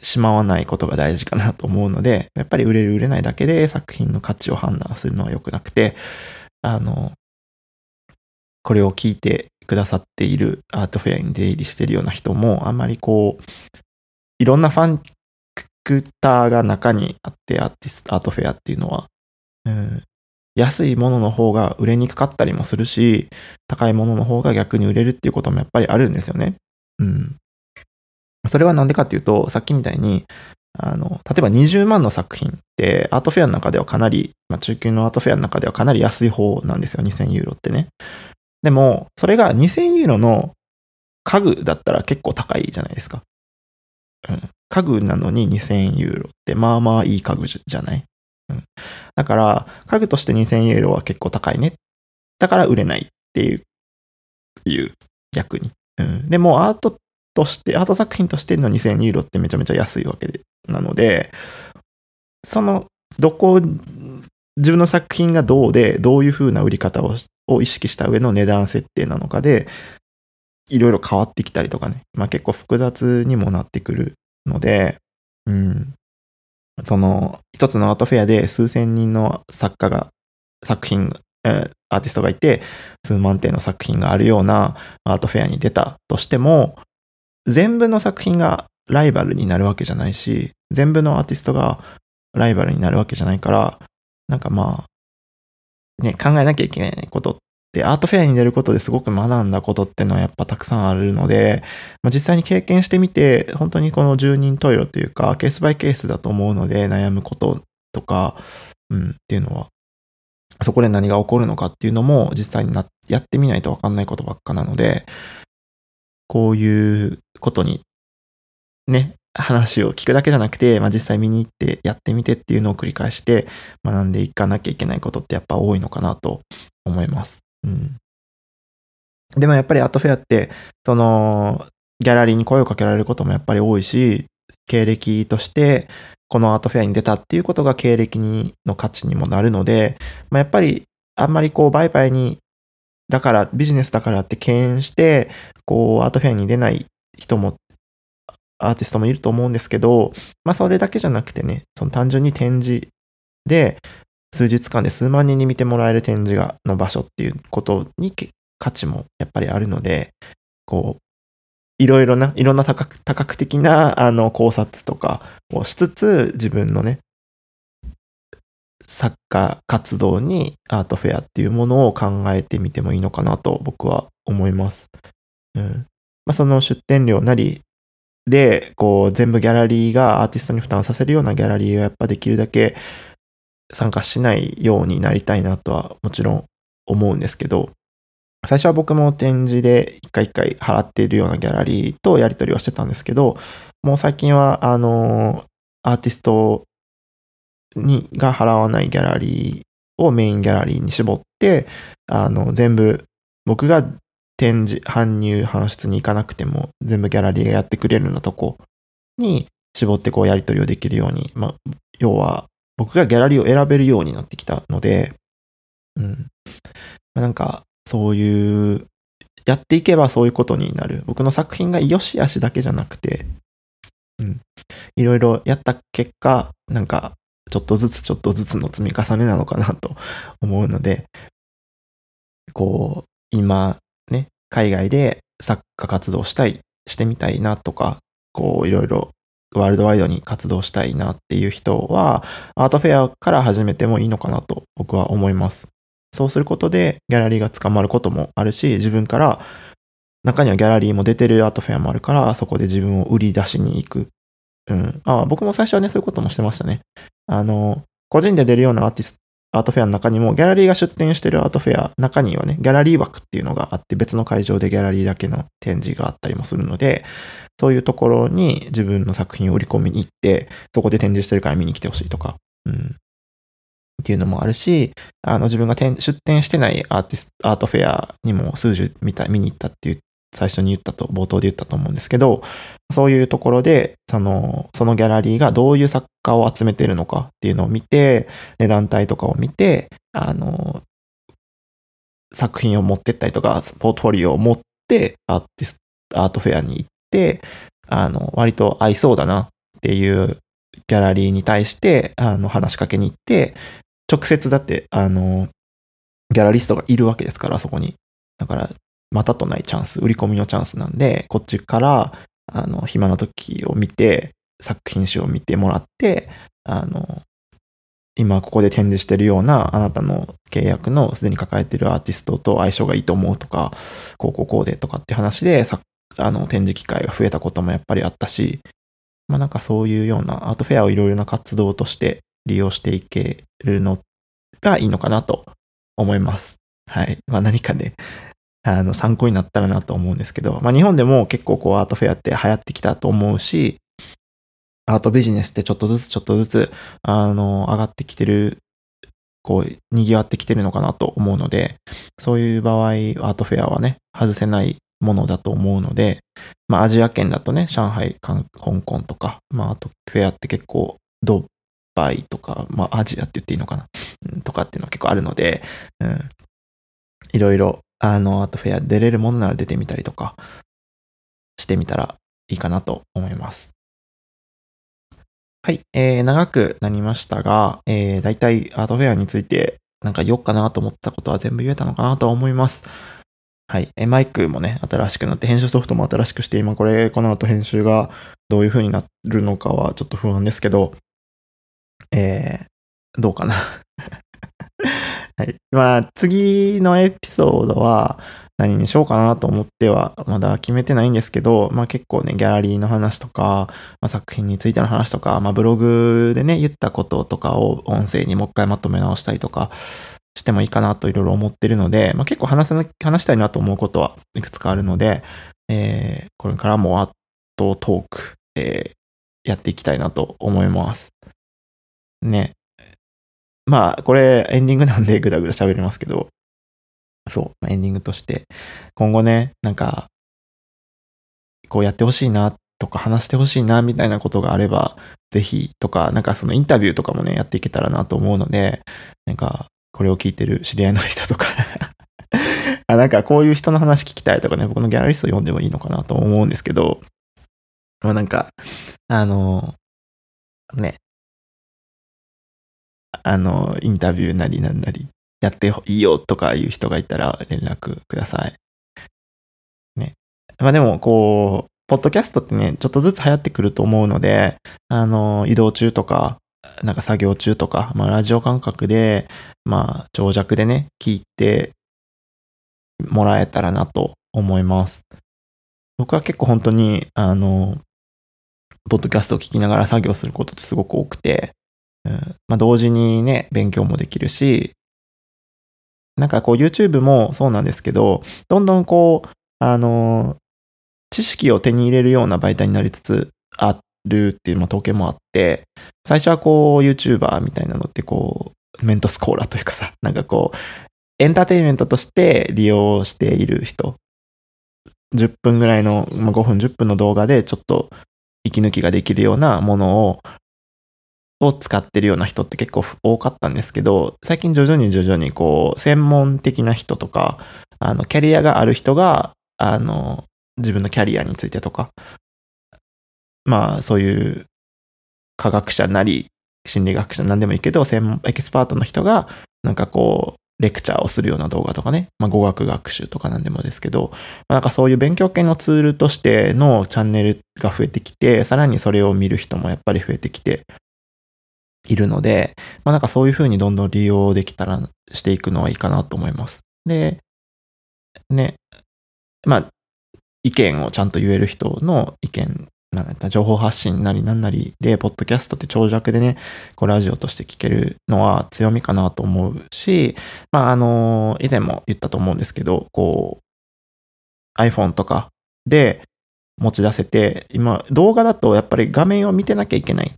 しまわないことが大事かなと思うので、やっぱり売れる売れないだけで作品の価値を判断するのは良くなくて、あの、これを聞いてくださっているアートフェアに出入りしているような人も、あんまりこう、いろんなファンクターが中にあって、アーティスト、アートフェアっていうのは、うん、安いものの方が売れにくかったりもするし、高いものの方が逆に売れるっていうこともやっぱりあるんですよね。うん。それはなんでかっていうと、さっきみたいに、あの、例えば20万の作品ってアートフェアの中ではかなり、まあ、中級のアートフェアの中ではかなり安い方なんですよ、2000ユーロってね。でも、それが2000ユーロの家具だったら結構高いじゃないですか。家具なのに2000ユーロってまあまあいい家具じゃない、うん、だから、家具として2000ユーロは結構高いね。だから売れないっていう、いう逆に。うん。でもアートとして、アート作品としての2000ユーロってめちゃめちゃ安いわけなので、その、どこ、自分の作品がどうで、どういう風な売り方を意識した上の値段設定なのかで、いろいろ変わってきたりとかね、まあ結構複雑にもなってくるので、うん。その、一つのアートフェアで数千人の作家が、作品、アーティストがいて、数万点の作品があるようなアートフェアに出たとしても、全部の作品がライバルになるわけじゃないし、全部のアーティストがライバルになるわけじゃないから、なんかまあ、ね、考えなきゃいけないことっで、アートフェアに出ることですごく学んだことっていうのはやっぱたくさんあるので、まあ、実際に経験してみて、本当にこの十人十色というか、ケースバイケースだと思うので、悩むこととか、うん、っていうのは、そこで何が起こるのかっていうのも実際になやってみないとわかんないことばっかなので、こういうことにね、話を聞くだけじゃなくて、まあ、実際見に行ってやってみてっていうのを繰り返して学んでいかなきゃいけないことってやっぱ多いのかなと思います。でもやっぱりアートフェアって、その、ギャラリーに声をかけられることもやっぱり多いし、経歴としてこのアートフェアに出たっていうことが経歴にの価値にもなるので、まあ、やっぱりあんまりこう売買にだからビジネスだからって敬遠してこうアートフェアに出ない人もアーティストもいると思うんですけど、まあそれだけじゃなくてね、その単純に展示で数日間で数万人に見てもらえる展示がの場所っていうことに価値もやっぱりあるので、こう、いろいろな、いろんな多角多角的なあの考察とかをしつつ、自分のね、作家活動にアートフェアっていうものを考えてみてもいいのかなと僕は思います。うん。まあ、その出展料なりで、こう全部ギャラリーがアーティストに負担させるようなギャラリーをやっぱできるだけ参加しないようになりたいなとはもちろん思うんですけど、最初は僕も展示で一回一回払っているようなギャラリーとやり取りはしてたんですけど、もう最近は、あの、アーティストにが払わないギャラリーをメインギャラリーに絞って、あの、全部僕が展示、搬入、搬出に行かなくても全部ギャラリーがやってくれるようなとこに絞ってこうやり取りをできるように、まあ、要は僕がギャラリーを選べるようになってきたので、うん。なんか、そういう、やっていけばそういうことになる。僕の作品が良し悪しだけじゃなくて、うん。いろいろやった結果、なんか、ちょっとずつちょっとずつの積み重ねなのかなと 思うので、こう、今、ね、海外で作家活動したい、してみたいなとか、こう、いろいろワールドワイドに活動したいなっていう人は、アートフェアから始めてもいいのかなと僕は思います。そうすることでギャラリーが捕まることもあるし、自分から中にはギャラリーも出てるアートフェアもあるから、そこで自分を売り出しに行く。うん。あ僕も最初はね、そういうこともしてましたね。あの、個人で出るようなアーティスト、アートフェアの中にも、ギャラリーが出展してるアートフェア、中にはね、ギャラリー枠っていうのがあって、別の会場でギャラリーだけの展示があったりもするので、そういうところに自分の作品を売り込みに行って、そこで展示してるから見に来てほしいとか、うん。っていうのもあるし、あの自分が出展してないアーティスト、アートフェアにも数十見た見に行ったっていう、最初に言ったと、冒頭で言ったと思うんですけど、そういうところで、その、そのギャラリーがどういう作家を集めてるのかっていうのを見て、値段帯とかを見て、あの、作品を持ってったりとか、ポートフォリオを持って、アーティスト、アートフェアに行って、あの、割と合いそうだなっていうギャラリーに対して、あの、話しかけに行って、直接だって、あの、ギャラリストがいるわけですから、そこに。だから、またとないチャンス、売り込みのチャンスなんで、こっちから、あの、暇な時を見て、作品集を見てもらって、あの、今ここで展示してるようなあなたの契約のすでに抱えてるアーティストと相性がいいと思うとか、こうこうこうでとかって話でさあの展示機会が増えたこともやっぱりあったし、まあなんかそういうようなアートフェアをいろいろな活動として利用していけるのがいいのかなと思います。はい。まあ何かね、あの参考になったらなと思うんですけど、まあ日本でも結構こうアートフェアって流行ってきたと思うし、アートビジネスってちょっとずつちょっとずつ、あの、上がってきてる、こう、賑わってきてるのかなと思うので、そういう場合、アートフェアはね、外せないものだと思うので、まあアジア圏だとね、上海、香港とか、まあアートフェアって結構、ドバイとか、まあアジアって言っていいのかな、とかっていうのは結構あるので、うん、いろいろ、あの、アートフェア出れるものなら出てみたりとか、してみたらいいかなと思います。はい、えー、長くなりましたが、えー、大体アートフェアについてなんか言おうかなと思ったことは全部言えたのかなと思います。はい、え、マイクもね、新しくなって、編集ソフトも新しくして、今これ、この後編集がどういう風になるのかはちょっと不安ですけど、えー、どうかな はい。まあ、次のエピソードは、何にしようかなと思ってはまだ決めてないんですけど、まあ結構ね、ギャラリーの話とか、まあ、作品についての話とか、まあブログでね、言ったこととかを音声にもう一回まとめ直したりとかしてもいいかなといろいろ思ってるので、まあ結構話せな話したいなと思うことはいくつかあるので、えー、これからもアートトーク、えー、やっていきたいなと思います。ね。まあ、これエンディングなんで ぐだぐだ喋りますけど、そう、エンディングとして、今後ね、なんか、こうやってほしいなとか話してほしいなみたいなことがあれば、ぜひとか、なんかそのインタビューとかもね、やっていけたらなと思うので、なんか、これを聞いてる知り合いの人とか あ、なんかこういう人の話聞きたいとかね、僕のギャラリスト読んでもいいのかなと思うんですけど、まあなんか、あの、ね、あの、インタビューなりなんなりやっていいよとかいう人がいたら連絡ください。ね。まあでも、こう、ポッドキャストってね、ちょっとずつ流行ってくると思うので、あの、移動中とか、なんか作業中とか、まあラジオ感覚で、まあ長尺でね、聞いてもらえたらなと思います。僕は結構本当に、あの、ポッドキャストを聞きながら作業することってすごく多くて、うん、まあ同時にね、勉強もできるし、なんかこう YouTube もそうなんですけど、どんどんこう、あの、知識を手に入れるような媒体になりつつあっるっていう、まあ、統計もあって、最初はこう YouTuber みたいなのってこう、メントスコーラというかさ、なんかこう、エンターテインメントとして利用している人、10分ぐらいの、まあ、5分10分の動画でちょっと息抜きができるようなものをを使ってるような人って結構多かったんですけど、最近徐々に徐々にこう、専門的な人とか、あの、キャリアがある人が、あの、自分のキャリアについてとか、まあ、そういう科学者なり、心理学者なんでもいいけど、専門、エキスパートの人が、なんかこう、レクチャーをするような動画とかね、まあ、語学学習とかなんでもですけど、まあ、なんかそういう勉強系のツールとしてのチャンネルが増えてきて、さらにそれを見る人もやっぱり増えてきて、いるので、まあなんかそういうふうにどんどん利用できたらしていくのはいいかなと思います。で、ね、まあ、意見をちゃんと言える人の意見、情報発信なりなんなりで、ポッドキャストって長尺でね、こうラジオとして聞けるのは強みかなと思うし、まああの、以前も言ったと思うんですけど、こう、iPhone とかで持ち出せて、今動画だとやっぱり画面を見てなきゃいけない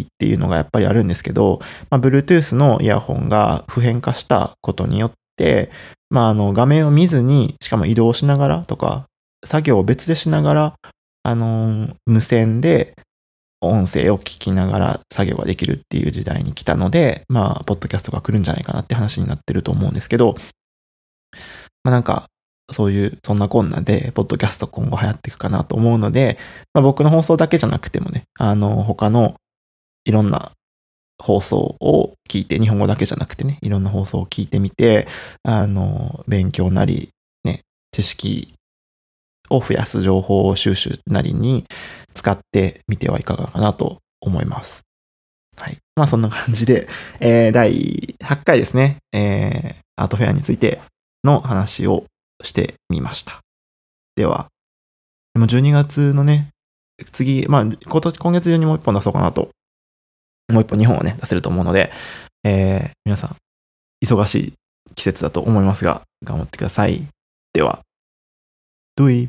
っていうのがやっぱりあるんですけど、まあ、Bluetooth のイヤホンが普遍化したことによって、まあ、あの画面を見ずに、しかも移動しながらとか、作業を別でしながら、あの、無線で音声を聞きながら作業ができるっていう時代に来たので、まあ、ポッドキャストが来るんじゃないかなって話になってると思うんですけど、まあなんか、そういう、そんなこんなで、ポッドキャスト今後流行っていくかなと思うので、まあ、僕の放送だけじゃなくてもね、あの、他のいろんな放送を聞いて、日本語だけじゃなくてね、いろんな放送を聞いてみて、あの、勉強なり、ね、知識を増やす情報収集なりに使ってみてはいかがかなと思います。はい。まあそんな感じで、えー、第8回ですね、えー、アートフェアについての話をしてみました。では、でも12月のね、次、まあ今年、今月中にもう一本出そうかなと。もう一本2本はね、出せると思うので、えー、皆さん、忙しい季節だと思いますが、頑張ってください。では、ドゥイ